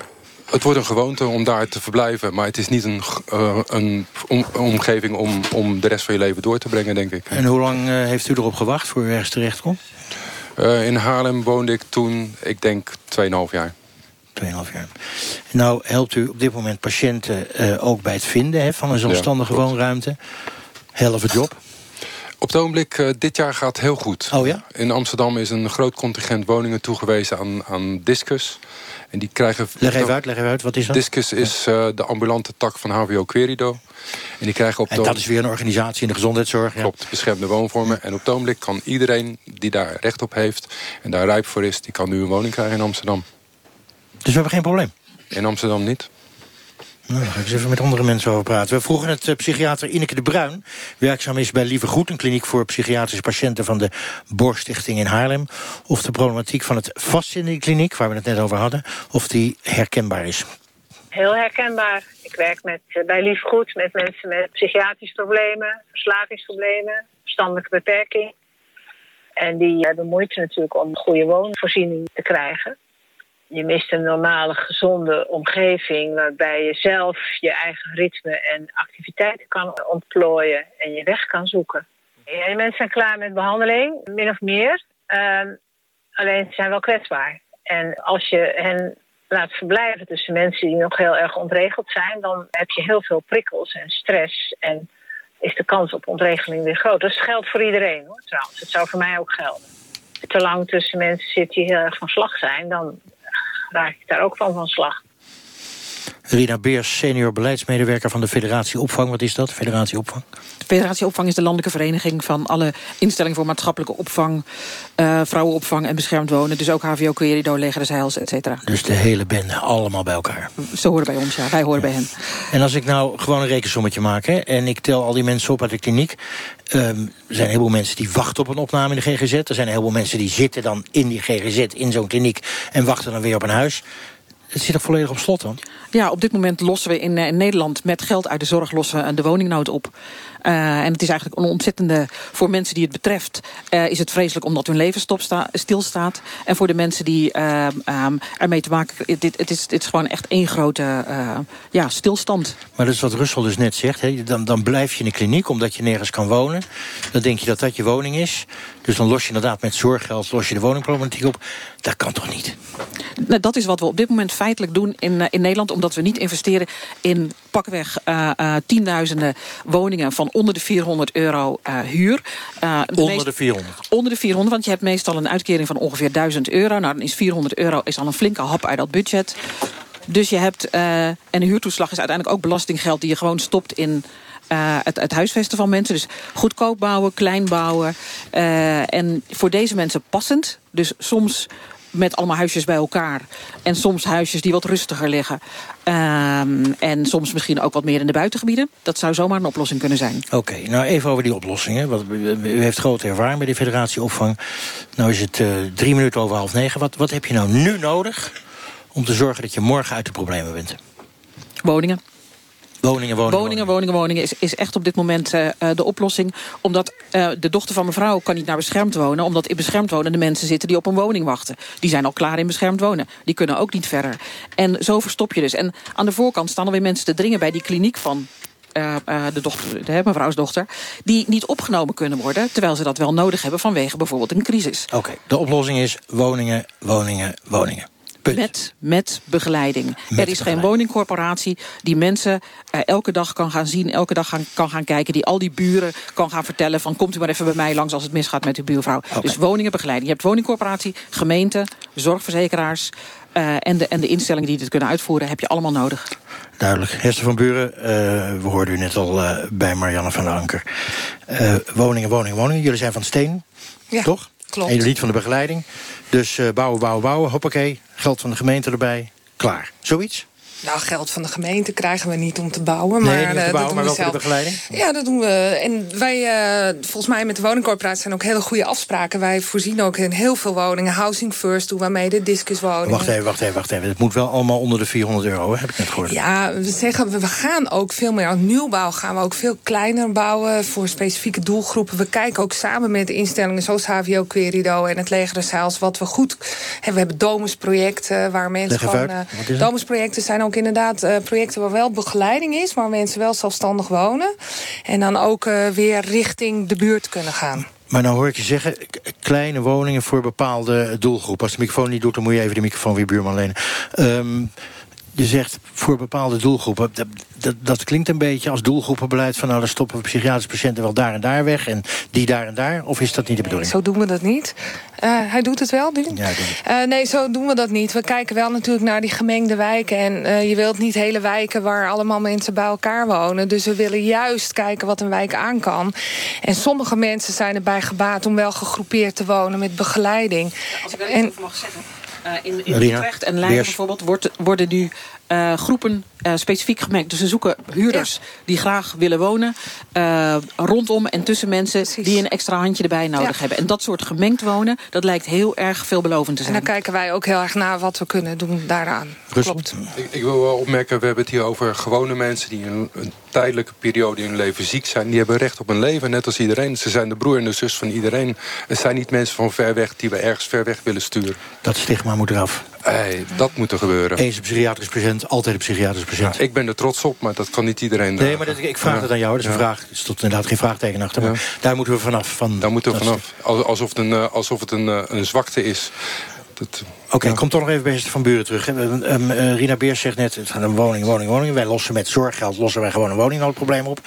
Het wordt een gewoonte om daar te verblijven. Maar het is niet een, uh, een om, omgeving om, om de rest van je leven door te brengen, denk ik. En hoe lang uh, heeft u erop gewacht voor u ergens terecht komt? Uh, in Haarlem woonde ik toen, ik denk, 2,5 jaar. 2,5 jaar. Nou helpt u op dit moment patiënten ook bij het vinden hè, van een zelfstandige ja, woonruimte. Helft job. Op het ogenblik, uh, dit jaar gaat heel goed. Oh ja? In Amsterdam is een groot contingent woningen toegewezen aan, aan Discus. En die krijgen... Leg even uit, leg even uit, wat is dat? Discus is uh, de ambulante tak van HVO Querido. En die krijgen op en dat is weer een organisatie in de gezondheidszorg. Klopt, ja. beschermde woonvormen. En op het ogenblik kan iedereen die daar recht op heeft... en daar rijp voor is, die kan nu een woning krijgen in Amsterdam. Dus we hebben geen probleem? In Amsterdam niet. Nou, daar even met andere mensen over praten. We vroegen het uh, psychiater Ineke de Bruin... werkzaam is bij Lieve Goed, een kliniek voor psychiatrische patiënten... van de Borstichting in Haarlem... of de problematiek van het vastzitten in die kliniek... waar we het net over hadden, of die herkenbaar is. Heel herkenbaar. Ik werk met, uh, bij Lieve Goed met mensen met psychiatrische problemen... verslavingsproblemen, verstandelijke beperking. En die hebben moeite natuurlijk om goede woonvoorziening te krijgen je mist een normale, gezonde omgeving waarbij je zelf je eigen ritme en activiteiten kan ontplooien en je weg kan zoeken. Ja, mensen zijn klaar met behandeling, min of meer. Uh, alleen ze zijn wel kwetsbaar. En als je hen laat verblijven tussen mensen die nog heel erg ontregeld zijn, dan heb je heel veel prikkels en stress. En is de kans op ontregeling weer groot. Dat geldt voor iedereen hoor, trouwens. Het zou voor mij ook gelden. Te lang tussen mensen zit die heel erg van slag zijn, dan raak ik daar ook van van slag. Rina Beers, senior beleidsmedewerker van de Federatie Opvang. Wat is dat, Federatie Opvang? De Federatie Opvang is de landelijke vereniging van alle instellingen voor maatschappelijke opvang, uh, vrouwenopvang en beschermd wonen. Dus ook HVO, Querido, Leger des Heils, et cetera. Dus de hele bende, allemaal bij elkaar. Ze horen bij ons, ja. Wij horen bij hen. En als ik nou gewoon een rekensommetje maak, hè, en ik tel al die mensen op uit de kliniek. Um, er zijn een heleboel mensen die wachten op een opname in de GGZ. Er zijn een heleboel mensen die zitten dan in die GGZ, in zo'n kliniek, en wachten dan weer op een huis het zit er volledig op slot dan? Ja, op dit moment lossen we in, in Nederland met geld uit de zorg lossen we de woningnood op. Uh, en het is eigenlijk een ontzettende... Voor mensen die het betreft uh, is het vreselijk omdat hun leven stopsta, stilstaat. En voor de mensen die uh, um, ermee te maken... Dit, het, is, het is gewoon echt één grote ja, stilstand. Maar dat is wat Russel dus net zegt. Hè? Dan, dan blijf je in de kliniek omdat je nergens kan wonen. Dan denk je dat dat je woning is. Dus dan los je inderdaad met zorggeld los je de woningproblematiek op. Dat kan toch niet? Nou, dat is wat we op dit moment feitelijk doen in, in Nederland... omdat we niet investeren in pakweg tienduizenden woningen... van onder de 400 euro uh, huur. Onder de 400? Onder de 400, want je hebt meestal een uitkering van ongeveer 1000 euro. Nou, dan is 400 euro is al een flinke hap uit dat budget. Dus je hebt, en een huurtoeslag is uiteindelijk ook belastinggeld... die je gewoon stopt in uh, het, het, huisvesten van mensen. Dus goedkoop bouwen, klein bouwen. Uh, en voor deze mensen passend. Dus soms met allemaal huisjes bij elkaar. En soms huisjes die wat rustiger liggen. Um, en soms misschien ook wat meer in de buitengebieden. Dat zou zomaar een oplossing kunnen zijn. Oké, okay, nou even over die oplossingen. Want u heeft grote ervaring bij de federatie opvang. Nou is het uh, drie minuten over half negen. Wat, wat heb je nou nu nodig om te zorgen dat je morgen uit de problemen bent? Woningen. Woningen, woningen, woningen. Woningen, woningen is, is echt op dit moment uh, de oplossing. Omdat uh, de dochter van mevrouw kan niet naar beschermd wonen. Omdat in beschermd wonen de mensen zitten die op een woning wachten. Die zijn al klaar in beschermd wonen. Die kunnen ook niet verder. En zo verstop je dus. En aan de voorkant staan er weer mensen te dringen bij die kliniek van uh, uh, de dochter, de, mevrouwsdochter... die niet opgenomen kunnen worden... terwijl ze dat wel nodig hebben vanwege bijvoorbeeld een crisis. Oké, okay, de oplossing is woningen, woningen, woningen. Met, met begeleiding. Met er is geen woningcorporatie die mensen uh, elke dag kan gaan zien... elke dag gaan, kan gaan kijken, die al die buren kan gaan vertellen... van komt u maar even bij mij langs als het misgaat met uw buurvrouw. Okay. Dus woningenbegeleiding. Je hebt woningcorporatie, gemeente, zorgverzekeraars... Uh, en, de, en de instellingen die dit kunnen uitvoeren, heb je allemaal nodig. Duidelijk. Hester van Buren, uh, we hoorden u net al uh, bij Marianne van der Anker. woningen, woningen, woningen. Jullie zijn van Steen, ja, toch? Klopt. En jullie niet van de begeleiding. Dus bouwen, bouwen, bouwen. Hoppakee. Geld van de gemeente erbij. Klaar. Zoiets? Nou, geld van de gemeente krijgen we niet om te bouwen. Maar, nee, niet om te bouwen, dat doen maar we zelf. de begeleiding? Ja, dat doen we. En wij, uh, volgens mij met de woningcorporatie zijn ook hele goede afspraken. Wij voorzien ook in heel veel woningen. Housing First doen we mee, de discuswoningen. Wacht even, wacht even, wacht even. Het moet wel allemaal onder de 400 euro, hè? heb ik net gehoord. Ja, we zeggen, we gaan ook veel meer aan nieuwbouw. Gaan we ook veel kleiner bouwen voor specifieke doelgroepen. We kijken ook samen met instellingen zoals HVO Querido en het Leger des Heils. Wat we goed... We hebben Domus-projecten waar mensen gewoon... Uh, Domus-projecten zijn ook inderdaad... Uh, projecten waar wel begeleiding is, waar mensen wel zelfstandig wonen. En dan ook uh, weer richting de buurt kunnen gaan. Maar nou hoor ik je zeggen, kleine woningen voor bepaalde doelgroepen. Als de microfoon niet doet, dan moet je even de microfoon weer buurman lenen. Um, je zegt voor bepaalde doelgroepen. Dat, dat, dat, klinkt een beetje als doelgroepenbeleid van nou dan stoppen we psychiatrische patiënten wel daar en daar weg en die daar en daar. Of is dat niet de bedoeling? Nee, zo doen we dat niet. Uh, hij doet het wel, nu? Ja, ik uh, nee, zo doen we dat niet. We kijken wel natuurlijk naar die gemengde wijken. En uh, je wilt niet hele wijken waar allemaal mensen bij elkaar wonen. Dus we willen juist kijken wat een wijk aan kan. En sommige mensen zijn erbij gebaat om wel gegroepeerd te wonen met begeleiding. Als ik er even over mag zeggen. Uh, in in Utrecht en Leiden bijvoorbeeld wordt, worden nu uh, groepen uh, specifiek gemengd. Dus ze zoeken huurders ja. die graag willen wonen... Uh, rondom en tussen mensen Precies. die een extra handje erbij nodig ja. hebben. En dat soort gemengd wonen, dat lijkt heel erg veelbelovend te zijn. En dan kijken wij ook heel erg naar wat we kunnen doen daaraan. Russel. Klopt. Ik, ik, wil wel opmerken, we hebben het hier over gewone mensen... die een, een tijdelijke periode in hun leven ziek zijn. Die hebben recht op een leven, net als iedereen. Ze zijn de broer en de zus van iedereen. Het zijn niet mensen van ver weg die we ergens ver weg willen sturen. Dat stigma moet eraf. Hey, dat moet er gebeuren. Eens een psychiatrisch patiënt, altijd een psychiatrisch patiënt. Ja, ik ben er trots op, maar dat kan niet iedereen Nee, maar dat, ik vraag het aan jou. Dat is een vraag. Er stond inderdaad geen vraagteken achter. Maar daar moeten we vanaf. Van, daar moeten we vanaf. Alsof het een, alsof het een, een zwakte is. Oké, okay, ja. ik kom toch nog even bij Van Buren terug. Um, um, uh, Rina Beers zegt net, het gaat een woning, woning, woning. Wij lossen met zorggeld, lossen wij gewoon een woningnoodprobleem op.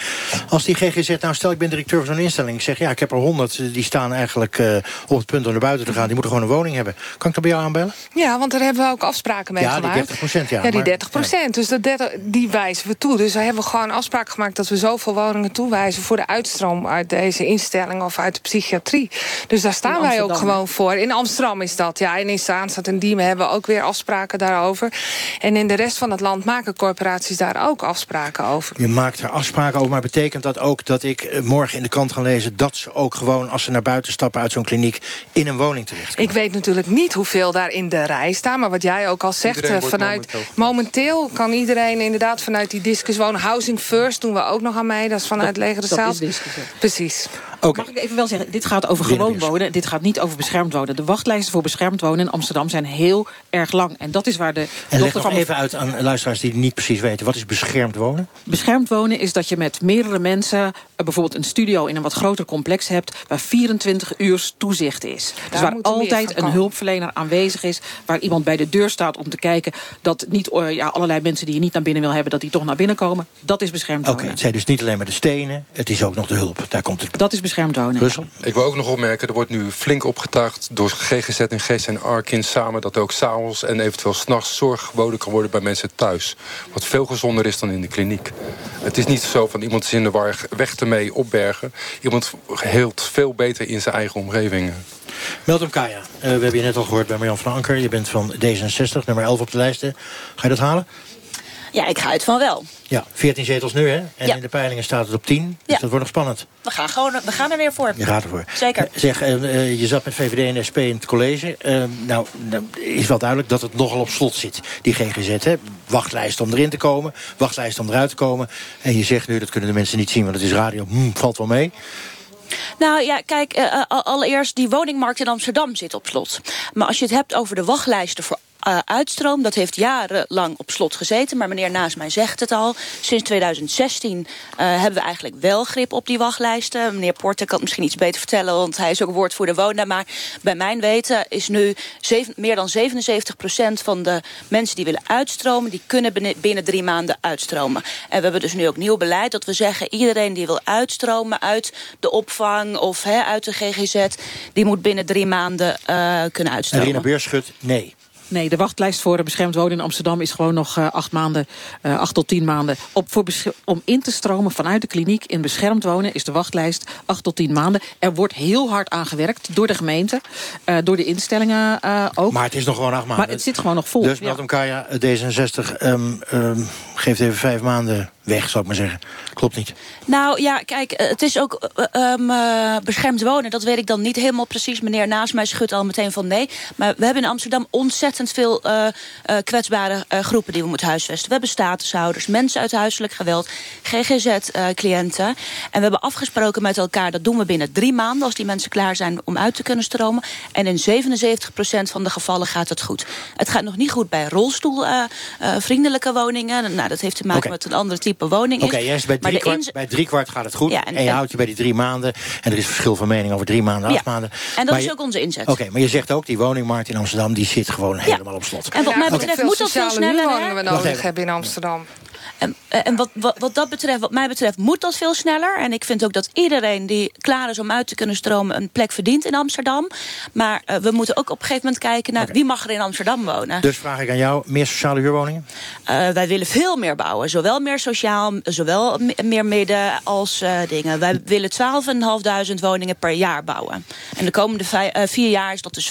Als die GGZ, nou stel ik ben directeur van zo'n instelling. Ik zeg, ja, ik heb er honderd, die staan eigenlijk uh, op het punt om naar buiten te gaan. Die moeten gewoon een woning hebben. Kan ik dat bij jou aanbellen? Ja, want daar hebben we ook afspraken mee ja, gemaakt. Ja, die 30 procent, ja. Ja, die 30 procent. Dus dat 30, die wijzen we toe. Dus daar hebben we gewoon afspraken gemaakt dat we zoveel woningen toewijzen... voor de uitstroom uit deze instelling of uit de psychiatrie. Dus daar staan wij ook gewoon voor. In Amsterdam is dat, ja. En in Zaan staat in en Diemen hebben ook weer afspraken daarover. En in de rest van het land maken corporaties daar ook afspraken over. Je maakt er afspraken over, maar betekent dat ook dat ik eh, morgen in de krant ga lezen... dat ze ook gewoon, als ze naar buiten stappen uit zo'n kliniek... in een woning terecht Ik weet natuurlijk niet hoeveel daar in de rij staan. Maar wat jij ook al zegt, Iedereen eh, vanuit momenteel- momenteel kan iedereen inderdaad vanuit die discus wonen. Housing First doen we ook nog aan mee. Dat is vanuit Leger de dat Zaal. Precies. Mag ik even wel zeggen, dit gaat over gewoon wonen. Dit gaat niet over beschermd wonen. De wachtlijsten voor beschermd wonen in Amsterdam zijn heel erg lang. En dat is waar de En leg nog van... even uit aan luisteraars die niet precies weten... wat is beschermd wonen? Beschermd wonen is dat je met meerdere mensen... eh, bijvoorbeeld een studio in een wat groter complex hebt... waar 24 uur toezicht is. dus waar moet er meer altijd een hulpverlener aanwezig is... waar iemand bij de deur staat om te kijken... dat niet eh, ja, allerlei mensen die je niet naar binnen wil hebben... dat die toch naar binnen komen. Dat is beschermd Oké, wonen. het zijn dus niet alleen maar de stenen... het is ook nog de hulp, daar komt het Dat is beschermd wonen. Brussel? Ik wil ook nog opmerken, er wordt nu flink opgetuigd... door GGZ en GS en Arkin samen... dat er ook s'avonds en eventueel s'nachts zorg geboden kan worden bij mensen thuis. Wat veel gezonder is dan in de kliniek. Het is niet zo van iemand is in de war, weg ermee, opbergen. Iemand heelt veel beter in zijn eigen omgeving. Meltem Kaya, eh, we hebben je net al gehoord bij Marjan van Anker. Je bent van D66, nummer 11 op de lijst. Ga je dat halen? Ja, ik ga uit van wel. Ja, 14 zetels nu, hè? En Ja. in de peilingen staat het op 10. Dus Ja. dat wordt nog spannend. We gaan, gewoon, we gaan er weer voor. Je gaat ervoor. Zeker. Zeg, eh, eh, je zat met VVD en SP in het college. Eh, nou, is wel duidelijk dat het nogal op slot zit, die GGZ. Hè? Wachtlijst om erin te komen, wachtlijst om eruit te komen. En je zegt nu, dat kunnen de mensen niet zien, want het is radio. Hm, valt wel mee. Nou ja, kijk, eh, eh, allereerst die woningmarkt in Amsterdam zit op slot. Maar als je het hebt over de wachtlijsten voor eh, uitstroom, dat heeft jarenlang op slot gezeten. Maar meneer naast mij zegt het al. Sinds 2016 eh, hebben we eigenlijk wel grip op die wachtlijsten. Meneer Porter kan het misschien iets beter vertellen, want hij is ook woordvoerder wonen. Maar bij mijn weten is nu meer dan 77% van de mensen die willen uitstromen, die kunnen binnen, drie maanden uitstromen. En we hebben dus nu ook nieuw beleid dat we zeggen, iedereen die wil uitstromen uit de opvang of uit de GGZ, die moet binnen drie maanden eh, kunnen En uitstromen. Rina Beurs schudt nee. Nee, de wachtlijst voor beschermd wonen in Amsterdam is gewoon nog eh, acht maanden, eh, acht tot tien maanden. Op, voor om in te stromen vanuit de kliniek in beschermd wonen is de wachtlijst acht tot tien maanden. Er wordt heel hard aan gewerkt door de gemeente, eh, door de instellingen ook. Maar het is nog gewoon acht maanden. Maar het zit gewoon nog vol. Dus ja. Meltem Kaya, D66, ehm, ehm, geeft even vijf maanden weg, zou ik maar zeggen. Klopt niet. Nou ja, kijk, eh, het is ook eh, ehm, eh, beschermd wonen. Dat weet ik dan niet helemaal precies. Meneer naast mij schudt al meteen van nee. Maar we hebben in Amsterdam ontzettend veel kwetsbare groepen die we moeten huisvesten. We hebben statushouders, mensen uit huiselijk geweld, GGZ-cliënten. en we hebben afgesproken met elkaar, dat doen we binnen drie maanden... als die mensen klaar zijn om uit te kunnen stromen. En in 77% van de gevallen gaat het goed. Het gaat nog niet goed bij rolstoelvriendelijke woningen. Nou, dat heeft te maken met een ander type woning. Oké, jij is bij Maar de drie, kwart, bij drie kwart gaat het goed. Ja, en, en- je houdt je bij die drie maanden. En er is verschil van mening over drie maanden, Ja, acht maanden. En dat Maar is je- ook onze inzet. Oké, maar je zegt ook, die woningmarkt in Amsterdam... die zit gewoon helemaal op slot. En wat mij betreft moet dat veel sneller. we nodig hebben in Amsterdam. En, en wat, wat, wat dat betreft, wat mij betreft, moet dat veel sneller. En ik vind ook dat iedereen die klaar is om uit te kunnen stromen... een plek verdient in Amsterdam. Maar eh, we moeten ook op een gegeven moment kijken... naar wie mag er in Amsterdam wonen. Dus vraag ik aan jou, meer sociale huurwoningen? Eh, wij willen veel meer bouwen. Zowel meer sociaal, zowel me- meer midden als eh, dingen. Wij willen 12.500 woningen per jaar bouwen. En de komende eh, vier jaar is dat dus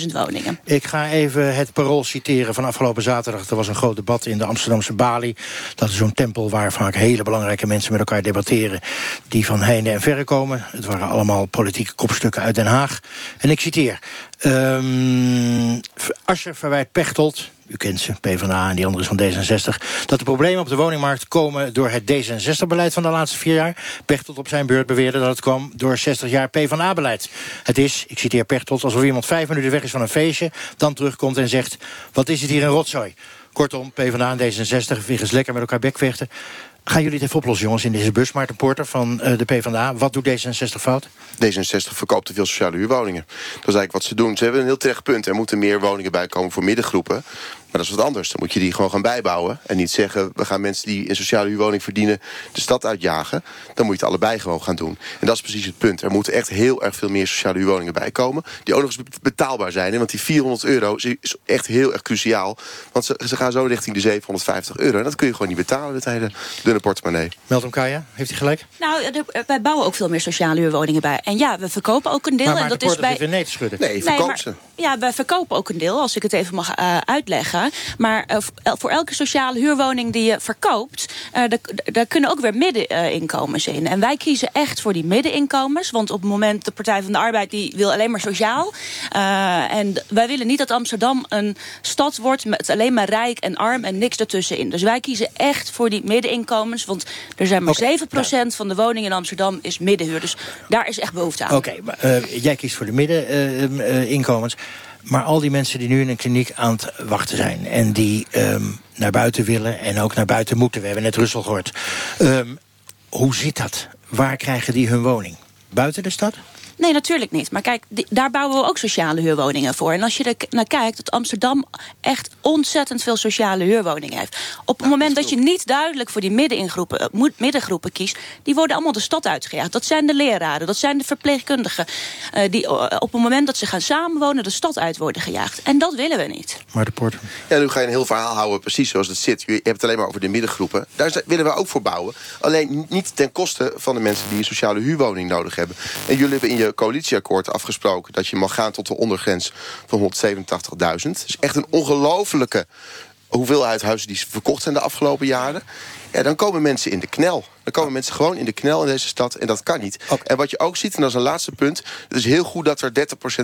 50.000 woningen. Ik ga even het parool citeren van afgelopen zaterdag. Er was een groot debat in de Amsterdamse Bali. Dat is zo'n tempel waar vaak hele belangrijke mensen met elkaar debatteren... die van heinde en verre komen. Het waren allemaal politieke kopstukken uit Den Haag. En ik citeer. ehm Asscher verwijt Pechtold... U kent ze, PvdA en die andere is van D66... dat de problemen op de woningmarkt komen door het D66-beleid van de laatste vier jaar. Pechtold op zijn beurt beweerde dat het kwam door 60 jaar PvdA-beleid. Het is, ik citeer Pechtold, alsof iemand vijf minuten weg is van een feestje... dan terugkomt en zegt, wat is het hier een rotzooi? Kortom, PvdA en D66 weer eens lekker met elkaar bekvechten. Gaan jullie het even oplossen, jongens, in deze bus? Maarten Porter van eh, de PvdA. Wat doet D66 fout? D66 verkoopt te veel sociale huurwoningen. Dat is eigenlijk wat ze doen. Ze hebben een heel terecht punt. Er moeten meer woningen bij komen voor middengroepen. Maar dat is wat anders. Dan moet je die gewoon gaan bijbouwen. En niet zeggen, we gaan mensen die een sociale huurwoning verdienen... de stad uitjagen. Dan moet je het allebei gewoon gaan doen. En dat is precies het punt. Er moeten echt heel erg veel meer sociale huurwoningen bij komen. Die ook nog eens betaalbaar zijn. hè. Want die 400 euro is- echt heel erg cruciaal. Want ze, ze gaan zo richting de 750 euro. En dat kun je gewoon niet betalen, het hele, de dunne portemonnee. Meltem Kaya, heeft hij gelijk? Nou, er- wij bouwen ook veel meer sociale huurwoningen bij. En ja, we verkopen ook een deel. maar maar en dat is bij. even nee te schudden. Nee, Nee, verkoop maar- ze. Ja, wij verkopen ook een deel, als ik het even mag eh, uitleggen. Maar eh, voor elke sociale huurwoning die je verkoopt... eh, daar, kunnen ook weer middeninkomens in. En wij kiezen echt voor die middeninkomens. Want op het moment, de Partij van de Arbeid... die wil alleen maar sociaal. Eh, en wij willen niet dat Amsterdam een stad wordt... met alleen maar rijk en arm en niks ertussenin. Dus wij kiezen echt voor die middeninkomens. Want er zijn maar 7% van de woningen in Amsterdam is middenhuur. Dus daar is echt behoefte aan. Oké, maar, jij kiest voor de middeninkomens. Maar al die mensen die nu in een kliniek aan het wachten zijn... en die ehm, naar buiten willen en ook naar buiten moeten... we hebben net Russel gehoord. Ehm, hoe zit dat? Waar krijgen die hun woning? Buiten de stad? Nee, natuurlijk niet. Maar kijk, die- daar bouwen we ook sociale huurwoningen voor. En als je er naar kijkt, dat Amsterdam echt ontzettend veel sociale huurwoningen heeft. Op het moment dat je niet duidelijk voor die middeningroepen, eh, moet- middengroepen kiest, die worden allemaal de stad uitgejaagd. Dat zijn de leraren, dat zijn de verpleegkundigen. eh, die eh, op het moment dat ze gaan samenwonen, de stad uit worden gejaagd. En dat willen we niet. Maar de poort. Ja, nu ga je een heel verhaal houden, precies zoals het zit. Je hebt het alleen maar over de middengroepen. Daar willen we ook voor bouwen. Alleen niet ten koste van de mensen die een sociale huurwoning nodig hebben. En jullie hebben in je coalitieakkoord afgesproken... dat je mag gaan tot de ondergrens van 187.000. Dus echt een ongelofelijke hoeveelheid huizen die verkocht zijn de afgelopen jaren. Ja, dan komen mensen in de knel. Dan komen mensen gewoon in de knel in deze stad. En dat kan niet. En wat je ook ziet, en dat is een laatste punt... het is heel goed dat er 30%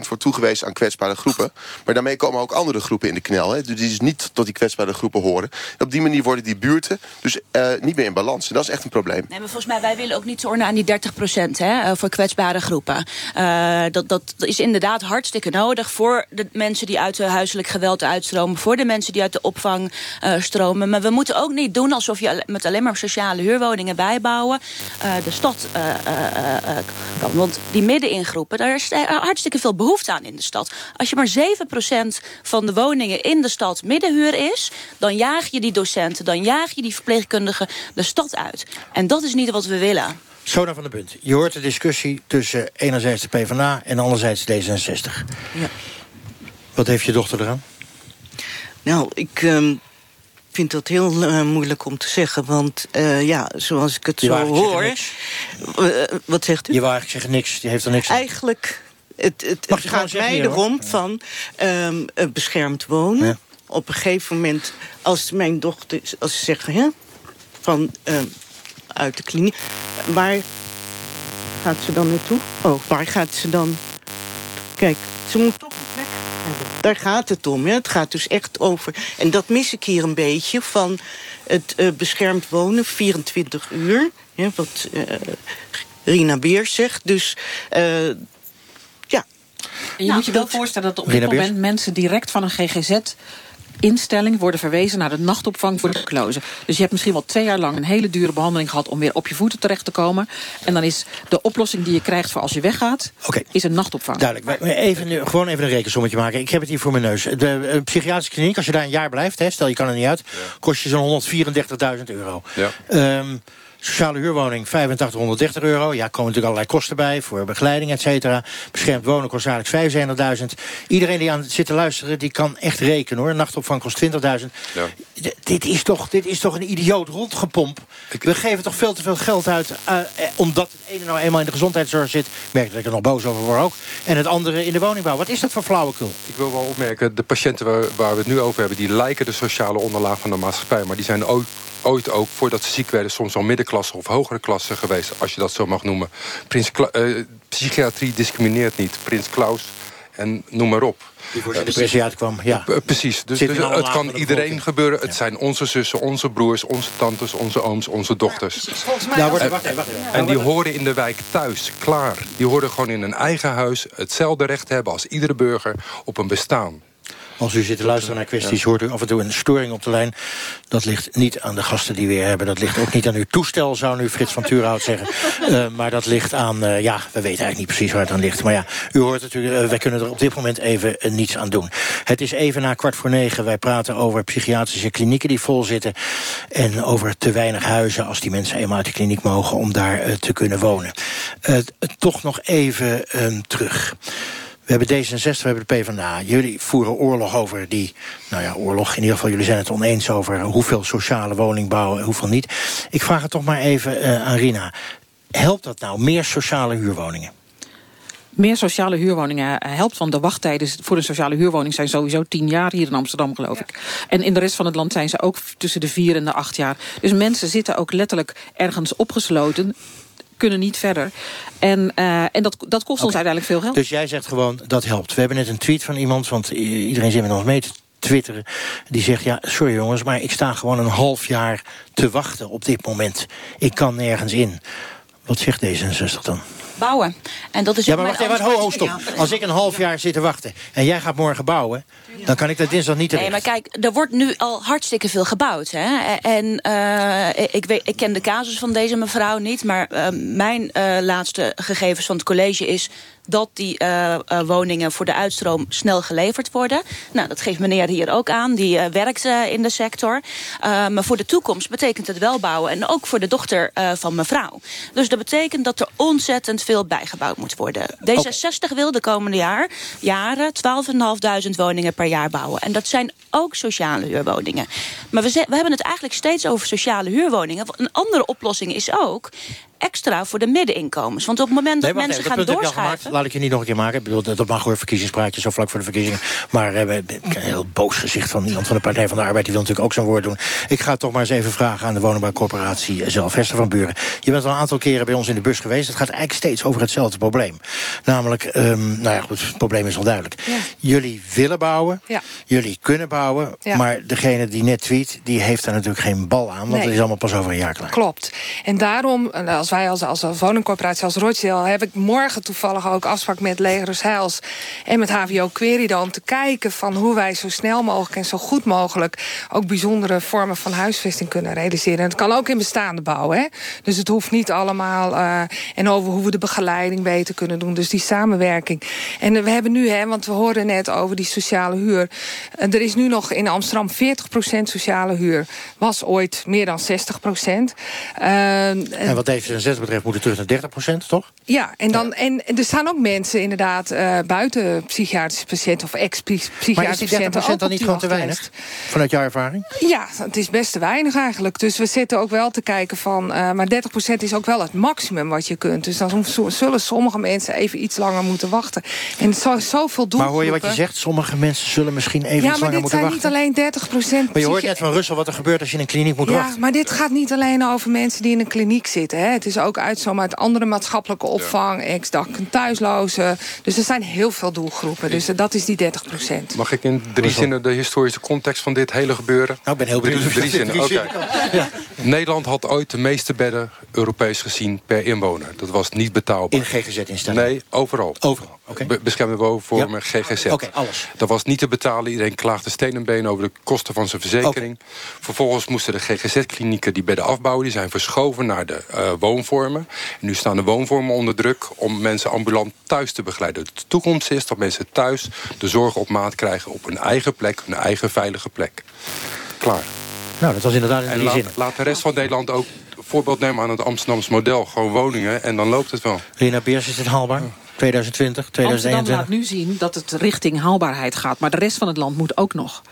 wordt toegewezen aan kwetsbare groepen. Maar daarmee komen ook andere groepen in de knel. Hè, die dus niet tot die kwetsbare groepen horen. En op die manier worden die buurten dus eh, niet meer in balans. En dat is echt een probleem. Nee, maar volgens mij, wij willen ook niet tornen aan die 30 procent voor kwetsbare groepen. Eh, dat, dat is inderdaad hartstikke nodig voor de mensen die uit de huiselijk geweld uitstromen, voor de mensen die uit de opvang eh, stromen. Maar we moeten ook niet doen alsof je met alleen maar sociale huurwoningen bijbouwen eh, de stad eh, eh, eh, kan. Want die middeningroepen, daar is hartstikke veel behoefte aan in de stad. Als je maar 7 procent van de woningen in de stad middenhuur is, dan jaag je die docenten, dan jaag je die verpleegkundigen de stad uit. En dat is niet wat we willen. Sona van de Punt, je hoort de discussie tussen enerzijds de PvdA en anderzijds D66. Ja. Wat heeft je dochter eraan? Nou, ik ehm, vind dat heel eh, moeilijk om te zeggen. Want eh, ja, zoals ik het Je zo hoor... Eh, wat zegt u? Je wou eigenlijk zeggen niks, die heeft er niks aan. Eigenlijk, het, het, je gaat mij hier, erom van ehm, eh, beschermd wonen. Ja. Op een gegeven moment, als mijn dochter... als ze zeggen, hè, van ehm, uit de kliniek... waar gaat ze dan naartoe? Oh, waar gaat ze dan... Kijk, ze moet Daar gaat het om. Hè. Het gaat dus echt over... En dat mis ik hier een beetje van het eh, beschermd wonen, 24 uur. Hè, wat eh, Rina Beers zegt. Dus eh, ja. En je moet je wel voorstellen dat op dit moment mensen direct van een GGZ instelling worden verwezen naar de nachtopvang voor de tuberculose. Dus je hebt misschien wel twee jaar lang een hele dure behandeling gehad om weer op je voeten terecht te komen. En dan is de oplossing die je krijgt voor als je weggaat, is een nachtopvang. Duidelijk. Even, nu- gewoon even een rekensommetje maken. Ik heb het hier voor mijn neus. De eh, psychiatrische kliniek, als je daar een jaar blijft... Hè, stel je kan er niet uit, kost je zo'n 134.000 euro. Ja. Ehm, sociale huurwoning 8530 euro. Ja, komen natuurlijk allerlei kosten bij voor begeleiding, et cetera. Beschermd wonen kost eigenlijk 75.000. Iedereen die aan zit te luisteren, die kan echt rekenen hoor. Nachtopvang kost 20.000. D- Dit is, toch, dit is toch een idioot rondgepomp. We geven toch veel te veel geld uit... eh, eh, omdat het ene nou eenmaal in de gezondheidszorg zit. Ik merk dat ik er nog boos over word ook. En het andere in de woningbouw. Wat is dat voor flauwekul? Ik wil wel opmerken, de patiënten waar, waar we het nu over hebben... die lijken de sociale onderlaag van de maatschappij... maar die zijn ooit, ooit ook, voordat ze ziek werden... soms al middenklasse of hogere klasse geweest, als je dat zo mag noemen. Prins Kla- eh, psychiatrie discrimineert niet. Prins Klaus en noem maar op. Die voor zijn depressie uitkwam, ja. Eh, precies. Dus, dus het kan de iedereen gebeuren. Het zijn onze zussen, onze broers, onze tantes, onze ooms, onze dochters. Wacht En- even, wacht even, wacht. En die horen in de wijk thuis, klaar. Die horen gewoon in een eigen huis hetzelfde recht hebben als iedere burger op een bestaan. Als u zit te luisteren naar kwesties, hoort u af en toe een storing op de lijn. Dat ligt niet aan de gasten die we hier hebben. Dat ligt ook niet aan uw toestel, zou nu Frits van Turenhout zeggen. Eh, maar dat ligt aan, eh, ja, we weten eigenlijk niet precies waar het aan ligt. Maar ja, u hoort het, u, eh, wij kunnen er op dit moment even niets aan doen. Het is even na kwart voor negen. Wij praten over psychiatrische klinieken die vol zitten. En over te weinig huizen als die mensen eenmaal uit de kliniek mogen... om daar te kunnen wonen. Toch nog even eh, terug. We hebben D66, we hebben de PvdA. Jullie voeren oorlog over die... Nou ja, oorlog. In ieder geval, jullie zijn het oneens over... hoeveel sociale woningbouw en hoeveel niet. Ik vraag het toch maar even uh, aan Rina. Helpt dat nou, meer sociale huurwoningen? meer sociale huurwoningen eh, helpt. Want de wachttijden voor een sociale huurwoning zijn sowieso tien jaar hier in Amsterdam, geloof ik. En in de rest van het land zijn ze ook tussen de vier en de acht jaar. Dus mensen zitten ook letterlijk ergens opgesloten kunnen niet verder. En, uh, en dat, dat kost ons uiteindelijk veel geld. Dus jij zegt gewoon, dat helpt. We hebben net een tweet van iemand, want iedereen zit met ons mee te twitteren. Die zegt, ja, sorry jongens, maar ik sta gewoon een half jaar te wachten op dit moment. Ik kan nergens in. Wat zegt D66 dan? bouwen. En dat is ja, maar wacht even, ho, ho, stop. Als ik een half jaar zit te wachten en jij gaat morgen bouwen... dan kan ik dat dinsdag niet. Nee, maar kijk, er wordt nu al hartstikke veel gebouwd. Hè? En uh, ik, weet, ik ken de casus van deze mevrouw niet... maar uh, mijn uh, laatste gegevens van het college is dat die uh, uh, woningen voor de uitstroom snel geleverd worden. Nou, dat geeft meneer hier ook aan. Die uh, werkt in de sector. maar voor de toekomst betekent het wel bouwen. En ook voor de dochter van mevrouw. Dus dat betekent dat er ontzettend veel bijgebouwd moet worden. D66 wil de komende jaar, jaren 12.500 woningen per jaar bouwen. En dat zijn ook sociale huurwoningen. Maar we, we hebben het eigenlijk steeds over sociale huurwoningen. Een andere oplossing is ook extra voor de middeninkomens. Want op het moment dat mensen gaan doorschuiven... Laat ik je niet nog een keer maken. Ik bedoel, dat mag hoor, verkiezingspraatje zo vlak voor de verkiezingen. Maar uh, een heel boos gezicht van iemand van de Partij van de Arbeid... die wil natuurlijk ook zo'n woord doen. Ik ga toch maar eens even vragen aan de woningbouwcorporatie zelf. Hester van Buren, je bent al een aantal keren bij ons in de bus geweest. Het gaat eigenlijk steeds over hetzelfde probleem. Namelijk, um, nou ja, goed, het probleem is wel duidelijk. Ja. Jullie willen bouwen, ja. jullie kunnen bouwen... Ja. maar degene die net tweet, die heeft daar natuurlijk geen bal aan... want nee. het is allemaal pas over een jaar klaar. Klopt. En daarom, als als wij als, als woningcorporatie, als Rochdale... heb ik morgen toevallig ook afspraak met Legers Heils... en met HVO Querido om te kijken van hoe wij zo snel mogelijk... en zo goed mogelijk ook bijzondere vormen van huisvesting kunnen realiseren. En het kan ook in bestaande bouw. Hè? Dus het hoeft niet allemaal... Uh, en over hoe we de begeleiding beter kunnen doen. Dus die samenwerking. En we hebben nu, hè, want we hoorden net over die sociale huur... Uh, er is nu nog in Amsterdam 40% sociale huur. Was ooit meer dan 60%. Uh, en wat heeft D66 betreft moet het terug naar 30 procent, toch? Ja, en, dan, en er staan ook mensen inderdaad uh, buiten psychiatrische patiënten of ex-psychiatrische patiënten. Maar is die 30 dan niet gewoon te weinig? Vanuit jouw ervaring? Ja, het is best te weinig eigenlijk. Dus we zitten ook wel te kijken van... Uh, maar 30 procent is ook wel het maximum wat je kunt. Dus dan zullen sommige mensen even iets langer moeten wachten. En zo, zoveel doelgroepen... Maar hoor je wat je zegt? Sommige mensen zullen misschien even iets langer moeten wachten. Ja, maar dit zijn niet alleen 30 procent... Maar je hoort net van Russel wat er gebeurt als je in een kliniek moet ja, wachten. Ja, maar dit gaat niet alleen over mensen die in een kliniek zitten. Hè. Het is ook uitzomen uit andere maatschappelijke opvang, ex-dak thuislozen. Dus er zijn heel veel doelgroepen. Dus dat is die 30 procent. Mag ik in drie zinnen de historische context van dit hele gebeuren? Nou, ik ben heel benieuwd. Drie, drie zinnen, oké. Okay. Ja. Nederland had ooit de meeste bedden Europees gezien per inwoner. Dat was niet betaalbaar. In GGZ-instellingen? Nee, overal. Overal, oké. Okay. beschermde woonvormen, ja. GGZ. Oké, okay, alles. Dat was niet te betalen. Iedereen klaagde steen en been over de kosten van zijn verzekering. Vervolgens moesten de GGZ-klinieken die bedden afbouwen. Die zijn verschoven naar de uh, woonvormen. En nu staan de woonvormen onder druk om mensen ambulant thuis te begeleiden. De toekomst is dat mensen thuis de zorg op maat krijgen op hun eigen plek, hun eigen veilige plek. Klaar. Nou, dat was inderdaad in en die laat, zin. laat de rest van Nederland ook voorbeeld nemen aan het Amsterdamse model. Gewoon woningen en dan loopt het wel. Rina Beers, is het haalbaar? 2020, 2021? Amsterdam laat nu zien dat het richting haalbaarheid gaat. Maar de rest van het land moet ook nog.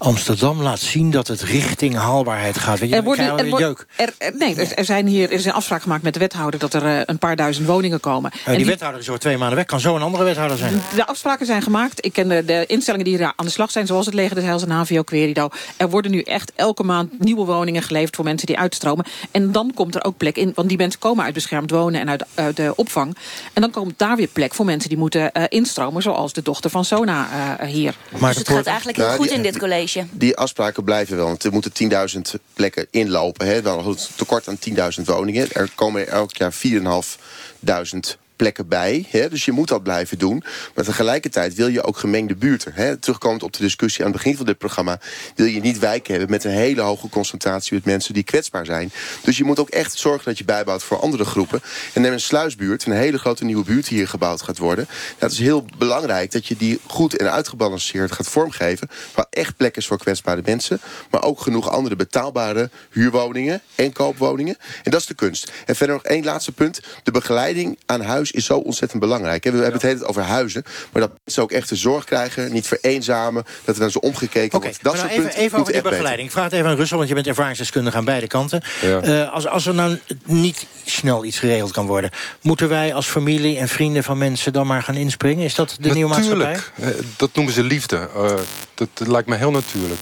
Amsterdam laat zien dat het richting haalbaarheid gaat. Weet je, er worden, er, jeuk. Er, er, nee, er, er, zijn hier, er is een afspraak gemaakt met de wethouder... dat er uh, een paar duizend woningen komen. Uh, die, die wethouder is over twee maanden weg. Kan zo een andere wethouder zijn. De afspraken zijn gemaakt. Ik ken de, de instellingen die hier aan de slag zijn... zoals het Leger des Heils en HVO Querido. Er worden nu echt elke maand nieuwe woningen geleverd... voor mensen die uitstromen. En dan komt er ook plek in... want die mensen komen uit beschermd wonen en uit de opvang. En dan komt daar weer plek voor mensen die moeten instromen... zoals de dochter van Sona hier. Maar dus het gaat eigenlijk heel goed in dit college. Die afspraken blijven wel. Want er moeten 10.000 plekken inlopen. Hè. Dan een tekort aan 10.000 woningen. Er komen elk jaar 4.500 plekken bij. Hè? Dus je moet dat blijven doen. Maar tegelijkertijd wil je ook gemengde buurten. Hè? Terugkomend op de discussie aan het begin van dit programma... wil je niet wijken hebben met een hele hoge concentratie... met mensen die kwetsbaar zijn. Dus je moet ook echt zorgen dat je bijbouwt voor andere groepen. En neem een sluisbuurt, een hele grote nieuwe buurt die hier gebouwd gaat worden. Dat is heel belangrijk dat je die goed en uitgebalanceerd gaat vormgeven... waar echt plek is voor kwetsbare mensen... maar ook genoeg andere betaalbare huurwoningen en koopwoningen. En dat is de kunst. En verder nog één laatste punt. De begeleiding aan huis huis is zo ontzettend belangrijk. We hebben het hele tijd over huizen. Maar dat mensen ook echt de zorg krijgen, niet vereenzamen. Dat er naar ze omgekeken Oké, wordt. Dat maar soort nou even, punten even over die begeleiding. Ik vraag het even aan Russel, want je bent ervaringsdeskundige aan beide kanten. Ja. Eh, als, als er nou niet snel iets geregeld kan worden... moeten wij als familie en vrienden van mensen dan maar gaan inspringen? Is dat de nieuwe maatschappij? Natuurlijk. Eh, Dat noemen ze liefde. Eh, dat, dat lijkt me heel natuurlijk.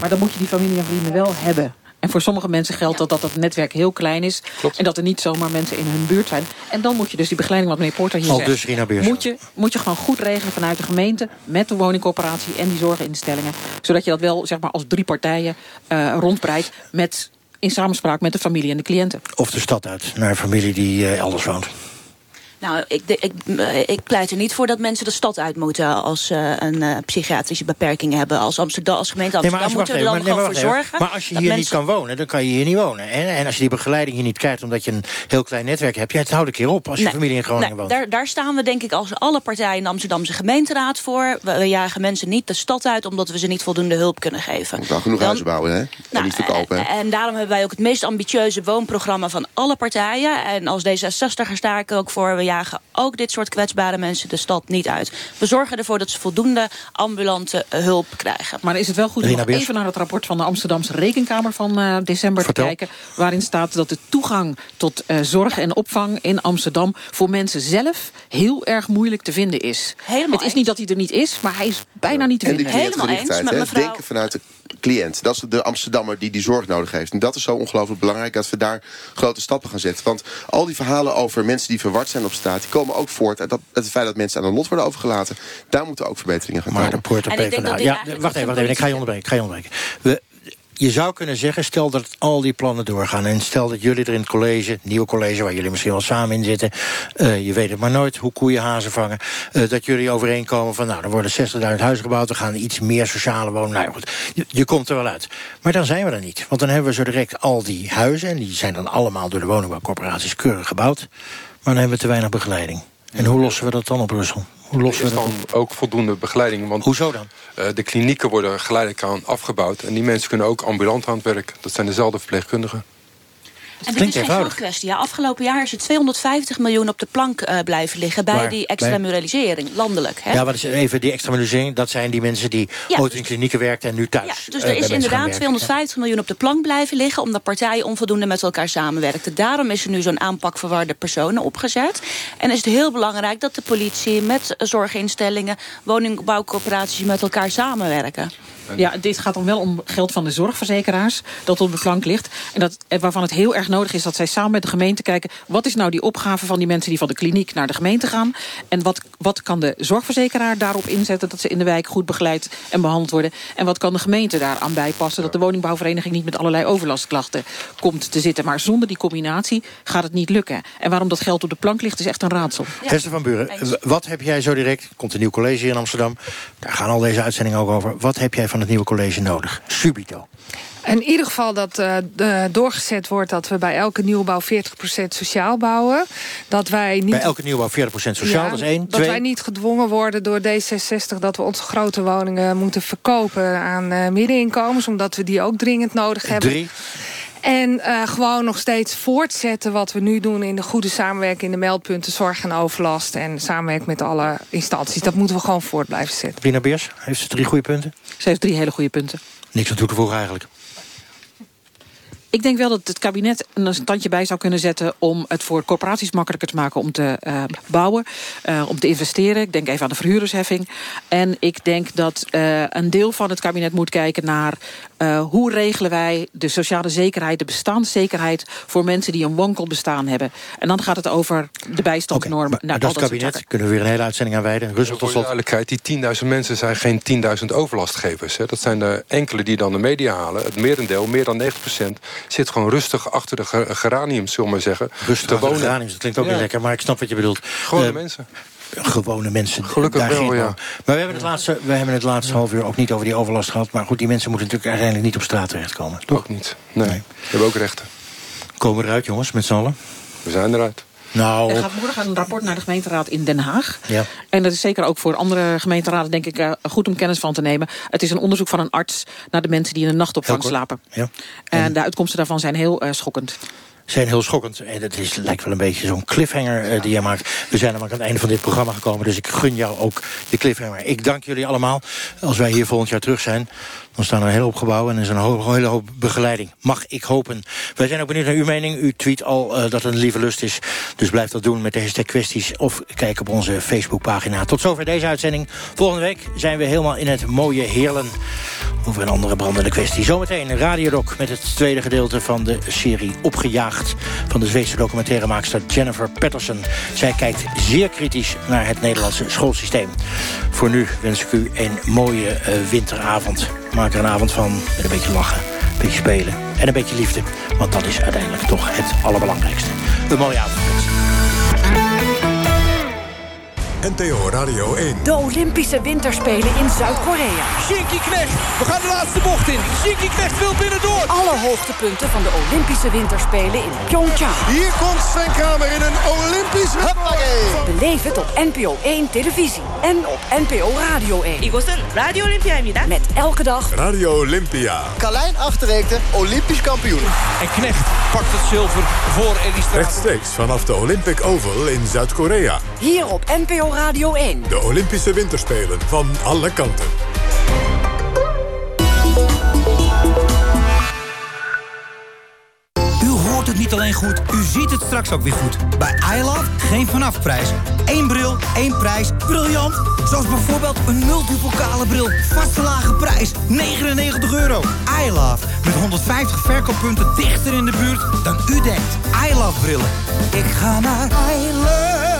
Maar dan moet je die familie en vrienden wel hebben. En voor sommige mensen geldt dat, dat dat netwerk heel klein is. En dat er niet zomaar mensen in hun buurt zijn. En dan moet je dus die begeleiding, wat meneer Porter hier Al zegt... dus Rina Beers. moet, je, moet je gewoon goed regelen vanuit de gemeente... met de woningcorporatie en die zorginstellingen. Zodat je dat wel zeg maar, als drie partijen eh rondbreidt... Met, in samenspraak met de familie en de cliënten. Of de stad uit, naar een familie die eh, elders woont. Nou, ik, eh, ik pleit er niet voor dat mensen de stad uit moeten als ze een eh, psychiatrische beperking hebben. Als, Amsterdam, als gemeente Nee, maar Amsterdam als, moeten we er dan maar, nee, gewoon voor zorgen. Maar als je hier mensen- niet kan wonen, dan kan je hier niet wonen. En, en als je die begeleiding hier niet krijgt omdat je een heel klein netwerk hebt... ja, het houdt een keer op als je Nee, familie in Groningen nee, woont. Daar, daar staan we denk ik als alle partijen in de Amsterdamse gemeenteraad voor. We, we jagen mensen niet de stad uit omdat we ze niet voldoende hulp kunnen geven. We gaan genoeg Dan- huizen bouwen, hè? En Nou, niet verkopen, hè? En daarom hebben wij ook het meest ambitieuze woonprogramma van alle partijen. En als D66 sta ik ook voor. We jagen ook dit soort kwetsbare mensen de stad niet uit. We zorgen ervoor dat ze voldoende ambulante eh, hulp krijgen. Maar is het wel goed om nog even naar het rapport van de Amsterdamse Rekenkamer van eh, december Vertel. te kijken. Waarin staat dat de toegang tot eh, zorg en opvang in Amsterdam voor mensen zelf heel erg moeilijk te vinden is. Helemaal het is niet dat hij er niet is, maar hij is bijna niet te En die vinden. cliëntgerichtheid, hè? denken vanuit de cliënt. Dat is de Amsterdammer die die zorg nodig heeft. En dat is zo ongelooflijk belangrijk dat we daar grote stappen gaan zetten. Want al die verhalen over mensen die verward zijn op straat... die komen ook voort uit, dat, uit het feit dat mensen aan hun lot worden overgelaten. Daar moeten ook verbeteringen gaan Maar komen. de Poorter PvdA. Ja, wacht even, wacht even. Ik ga je onderbreken. Ik ga je onderbreken. We, je zou kunnen zeggen, stel dat al die plannen doorgaan... en stel dat jullie er in het college, het nieuwe college... waar jullie misschien wel samen in zitten... eh, je weet het maar nooit hoe koeien hazen vangen... eh, dat jullie overeenkomen van, nou, er worden 60.000 huizen gebouwd... we gaan iets meer sociale wonen. Nou ja, goed, je, je komt er wel uit. Maar dan zijn we er niet. Want dan hebben we zo direct al die huizen... en die zijn dan allemaal door de woningbouwcorporaties keurig gebouwd... maar dan hebben we te weinig begeleiding. En hoe lossen we dat dan op Brussel? Hoe lossen we dat dan ook voldoende begeleiding. Want, Hoezo dan? de klinieken worden geleidelijk aan afgebouwd. En die mensen kunnen ook ambulant aan het werk. Dat zijn dezelfde verpleegkundigen. En dit is geen geldkwestie. Ja, afgelopen jaar is er 250 miljoen op de plank eh, blijven liggen... bij die Bij- extramuralisering, landelijk. Hè? Ja, wat is even die extra dat zijn die mensen die Ja, ooit in klinieken werkten en nu thuis. Ja, dus eh, er is inderdaad werken. 250 miljoen op de plank blijven liggen... omdat partijen onvoldoende met elkaar samenwerkten. Daarom is er nu zo'n aanpak verwarde personen opgezet. En is het heel belangrijk dat de politie met zorginstellingen... woningbouwcorporaties met elkaar samenwerken. Ja, dit gaat dan wel om geld van de zorgverzekeraars dat op de plank ligt. En dat, en waarvan het heel erg nodig is dat zij samen met de gemeente kijken... wat is nou die opgave van die mensen die van de kliniek naar de gemeente gaan... en wat, wat kan de zorgverzekeraar daarop inzetten... dat ze in de wijk goed begeleid en behandeld worden... en wat kan de gemeente daaraan bijpassen... dat de woningbouwvereniging niet met allerlei overlastklachten komt te zitten. Maar zonder die combinatie gaat het niet lukken. En waarom dat geld op de plank ligt is echt een raadsel. Hester van Buren, wat heb jij zo direct... komt een nieuw college in Amsterdam, daar gaan al deze uitzendingen ook over... wat heb jij van het nieuwe college nodig? Subito. In ieder geval dat de- doorgezet wordt dat we bij elke nieuwbouw 40% sociaal bouwen. Dat wij niet Bij elke nieuwbouw 40% sociaal, Ja, dat is één. Dat Twee, wij niet gedwongen worden door D66 dat we onze grote woningen moeten verkopen aan eh, middeninkomens. Omdat we die ook dringend nodig hebben. drie. En eh, gewoon nog steeds voortzetten wat we nu doen in de goede samenwerking in de meldpunten, zorg en overlast. En samenwerking met alle instanties. Dat moeten we gewoon voort blijven zetten. Rina Beers, heeft ze drie goede punten? Ze heeft drie hele goede punten. Niks aan toe te voegen eigenlijk. Ik denk wel dat het kabinet een standje bij zou kunnen zetten... om het voor corporaties makkelijker te maken om te eh, bouwen, eh, om te investeren. Ik denk even aan de verhuurdersheffing. En ik denk dat eh, een deel van het kabinet moet kijken naar... eh, hoe regelen wij de sociale zekerheid, de bestaanszekerheid... voor mensen die een wankelbestaan hebben. En dan gaat het over de bijstandsnormen. Maar nou, dat soort kabinet, kunnen we weer een hele uitzending aan wijden. Russel tot de slot. duidelijkheid, die 10.000 mensen zijn geen 10.000 overlastgevers. Hè. Dat zijn de enkele die dan de media halen. Het merendeel, meer dan 90%, zit gewoon rustig achter de ge- geraniums, zullen we maar zeggen. Rustig te achter de wonen. geraniums, dat klinkt ook Ja. niet lekker, maar ik snap wat je bedoelt. Gewone Eh, mensen. Gewone mensen. Gelukkig daar wel, geen ja. Maar we hebben het laatste, we hebben het laatste half uur ook niet over die overlast gehad. Maar goed, die mensen moeten natuurlijk uiteindelijk niet op straat terechtkomen. Toch? Niet. Nee. We hebben ook rechten. Komen we eruit, jongens, met z'n allen? We zijn eruit. Nou, Er gaat morgen een rapport naar de gemeenteraad in Den Haag. ja. En dat is zeker ook voor andere gemeenteraden denk ik eh, goed om kennis van te nemen. Het is een onderzoek van een arts naar de mensen die in de nachtopvang slapen. Ja. En de uitkomsten daarvan zijn heel eh, schokkend. Zijn heel schokkend. En het is, lijkt wel een beetje zo'n cliffhanger uh, die je maakt. We zijn namelijk aan het einde van dit programma gekomen... dus ik gun jou ook de cliffhanger. Ik dank jullie allemaal. Als wij hier volgend jaar terug zijn... Dan staan er een hele hoop gebouwen en is een hele hoop begeleiding. Mag ik hopen. Wij zijn ook benieuwd naar uw mening. U tweet al uh, dat het een lieve lust is. Dus blijf dat doen met de hashtag kwesties. Of kijk op onze Facebookpagina. Tot zover deze uitzending. Volgende week zijn we helemaal in het mooie Heerlen. Over een andere brandende kwestie. Zometeen Radiodoc met het tweede gedeelte van de serie Opgejaagd. Van de Zweedse documentairemaakster Jennifer Patterson. Zij kijkt zeer kritisch naar het Nederlandse schoolsysteem. Voor nu wens ik u een mooie uh, winteravond. Maak er een avond van met een beetje lachen, een beetje spelen en een beetje liefde. Want dat is uiteindelijk toch het allerbelangrijkste. Een mooie avond. NTO Radio 1. De Olympische Winterspelen in Zuid-Korea. Shinky Knecht, we gaan de laatste bocht in. Shinky Knecht wil binnendoor. Alle hoogtepunten van de Olympische Winterspelen in Pyeongchang. Hier komt Sven Kramer in een Olympisch Beleef het op NPO 1 televisie en op NPO Radio 1. 이곳은 Radio Olympia입니다. Met elke dag Radio Olympia. Carlijn Achterreekte, Olympisch kampioen. En Knecht pakt het zilver voor Eddie Straat. Rechtstreeks vanaf de Olympic Oval in Zuid-Korea. Hier op NPO Radio 1. De Olympische Winterspelen van alle kanten. U hoort het niet alleen goed, u ziet het straks ook weer goed. Bij iLove geen vanafprijs. Eén bril, één prijs. Briljant! Zoals bijvoorbeeld een multipokale bril. Vaste lage prijs, 99 euro. iLove, met 150 verkooppunten dichter in de buurt dan u denkt. iLove brillen. Ik ga naar iLove.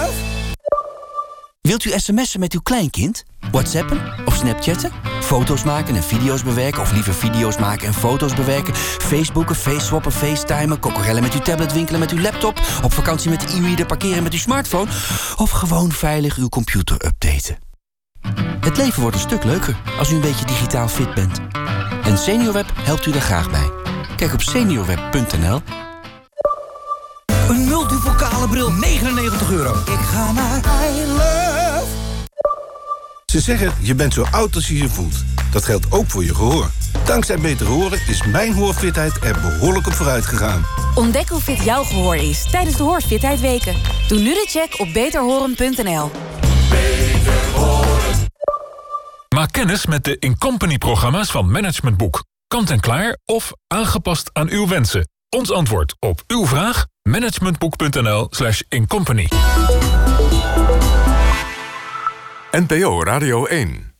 Wilt u sms'en met uw kleinkind? Whatsappen of snapchatten? Foto's maken en video's bewerken of liever video's maken en foto's bewerken? Facebooken, faceswappen, facetimen, kokorellen met uw tablet, winkelen met uw laptop... op vakantie met de e-reader, parkeren met uw smartphone... of gewoon veilig uw computer updaten? Het leven wordt een stuk leuker als u een beetje digitaal fit bent. En SeniorWeb helpt u daar graag bij. Kijk op seniorweb.nl Een multipokale bril, 99 euro. Ik ga naar. Ze zeggen, je bent zo oud als je je voelt. Dat geldt ook voor je gehoor. Dankzij Beter Horen is mijn hoorfitheid er behoorlijk op vooruit gegaan. Ontdek hoe fit jouw gehoor is tijdens de Hoorfitheid Weken. Doe nu de check op beterhoren.nl. Maak kennis met de Incompany-programma's van Management Boek. Kant en klaar of aangepast aan uw wensen. Ons antwoord op uw vraag? managementboek.nl slash incompany. NPO Radio 1.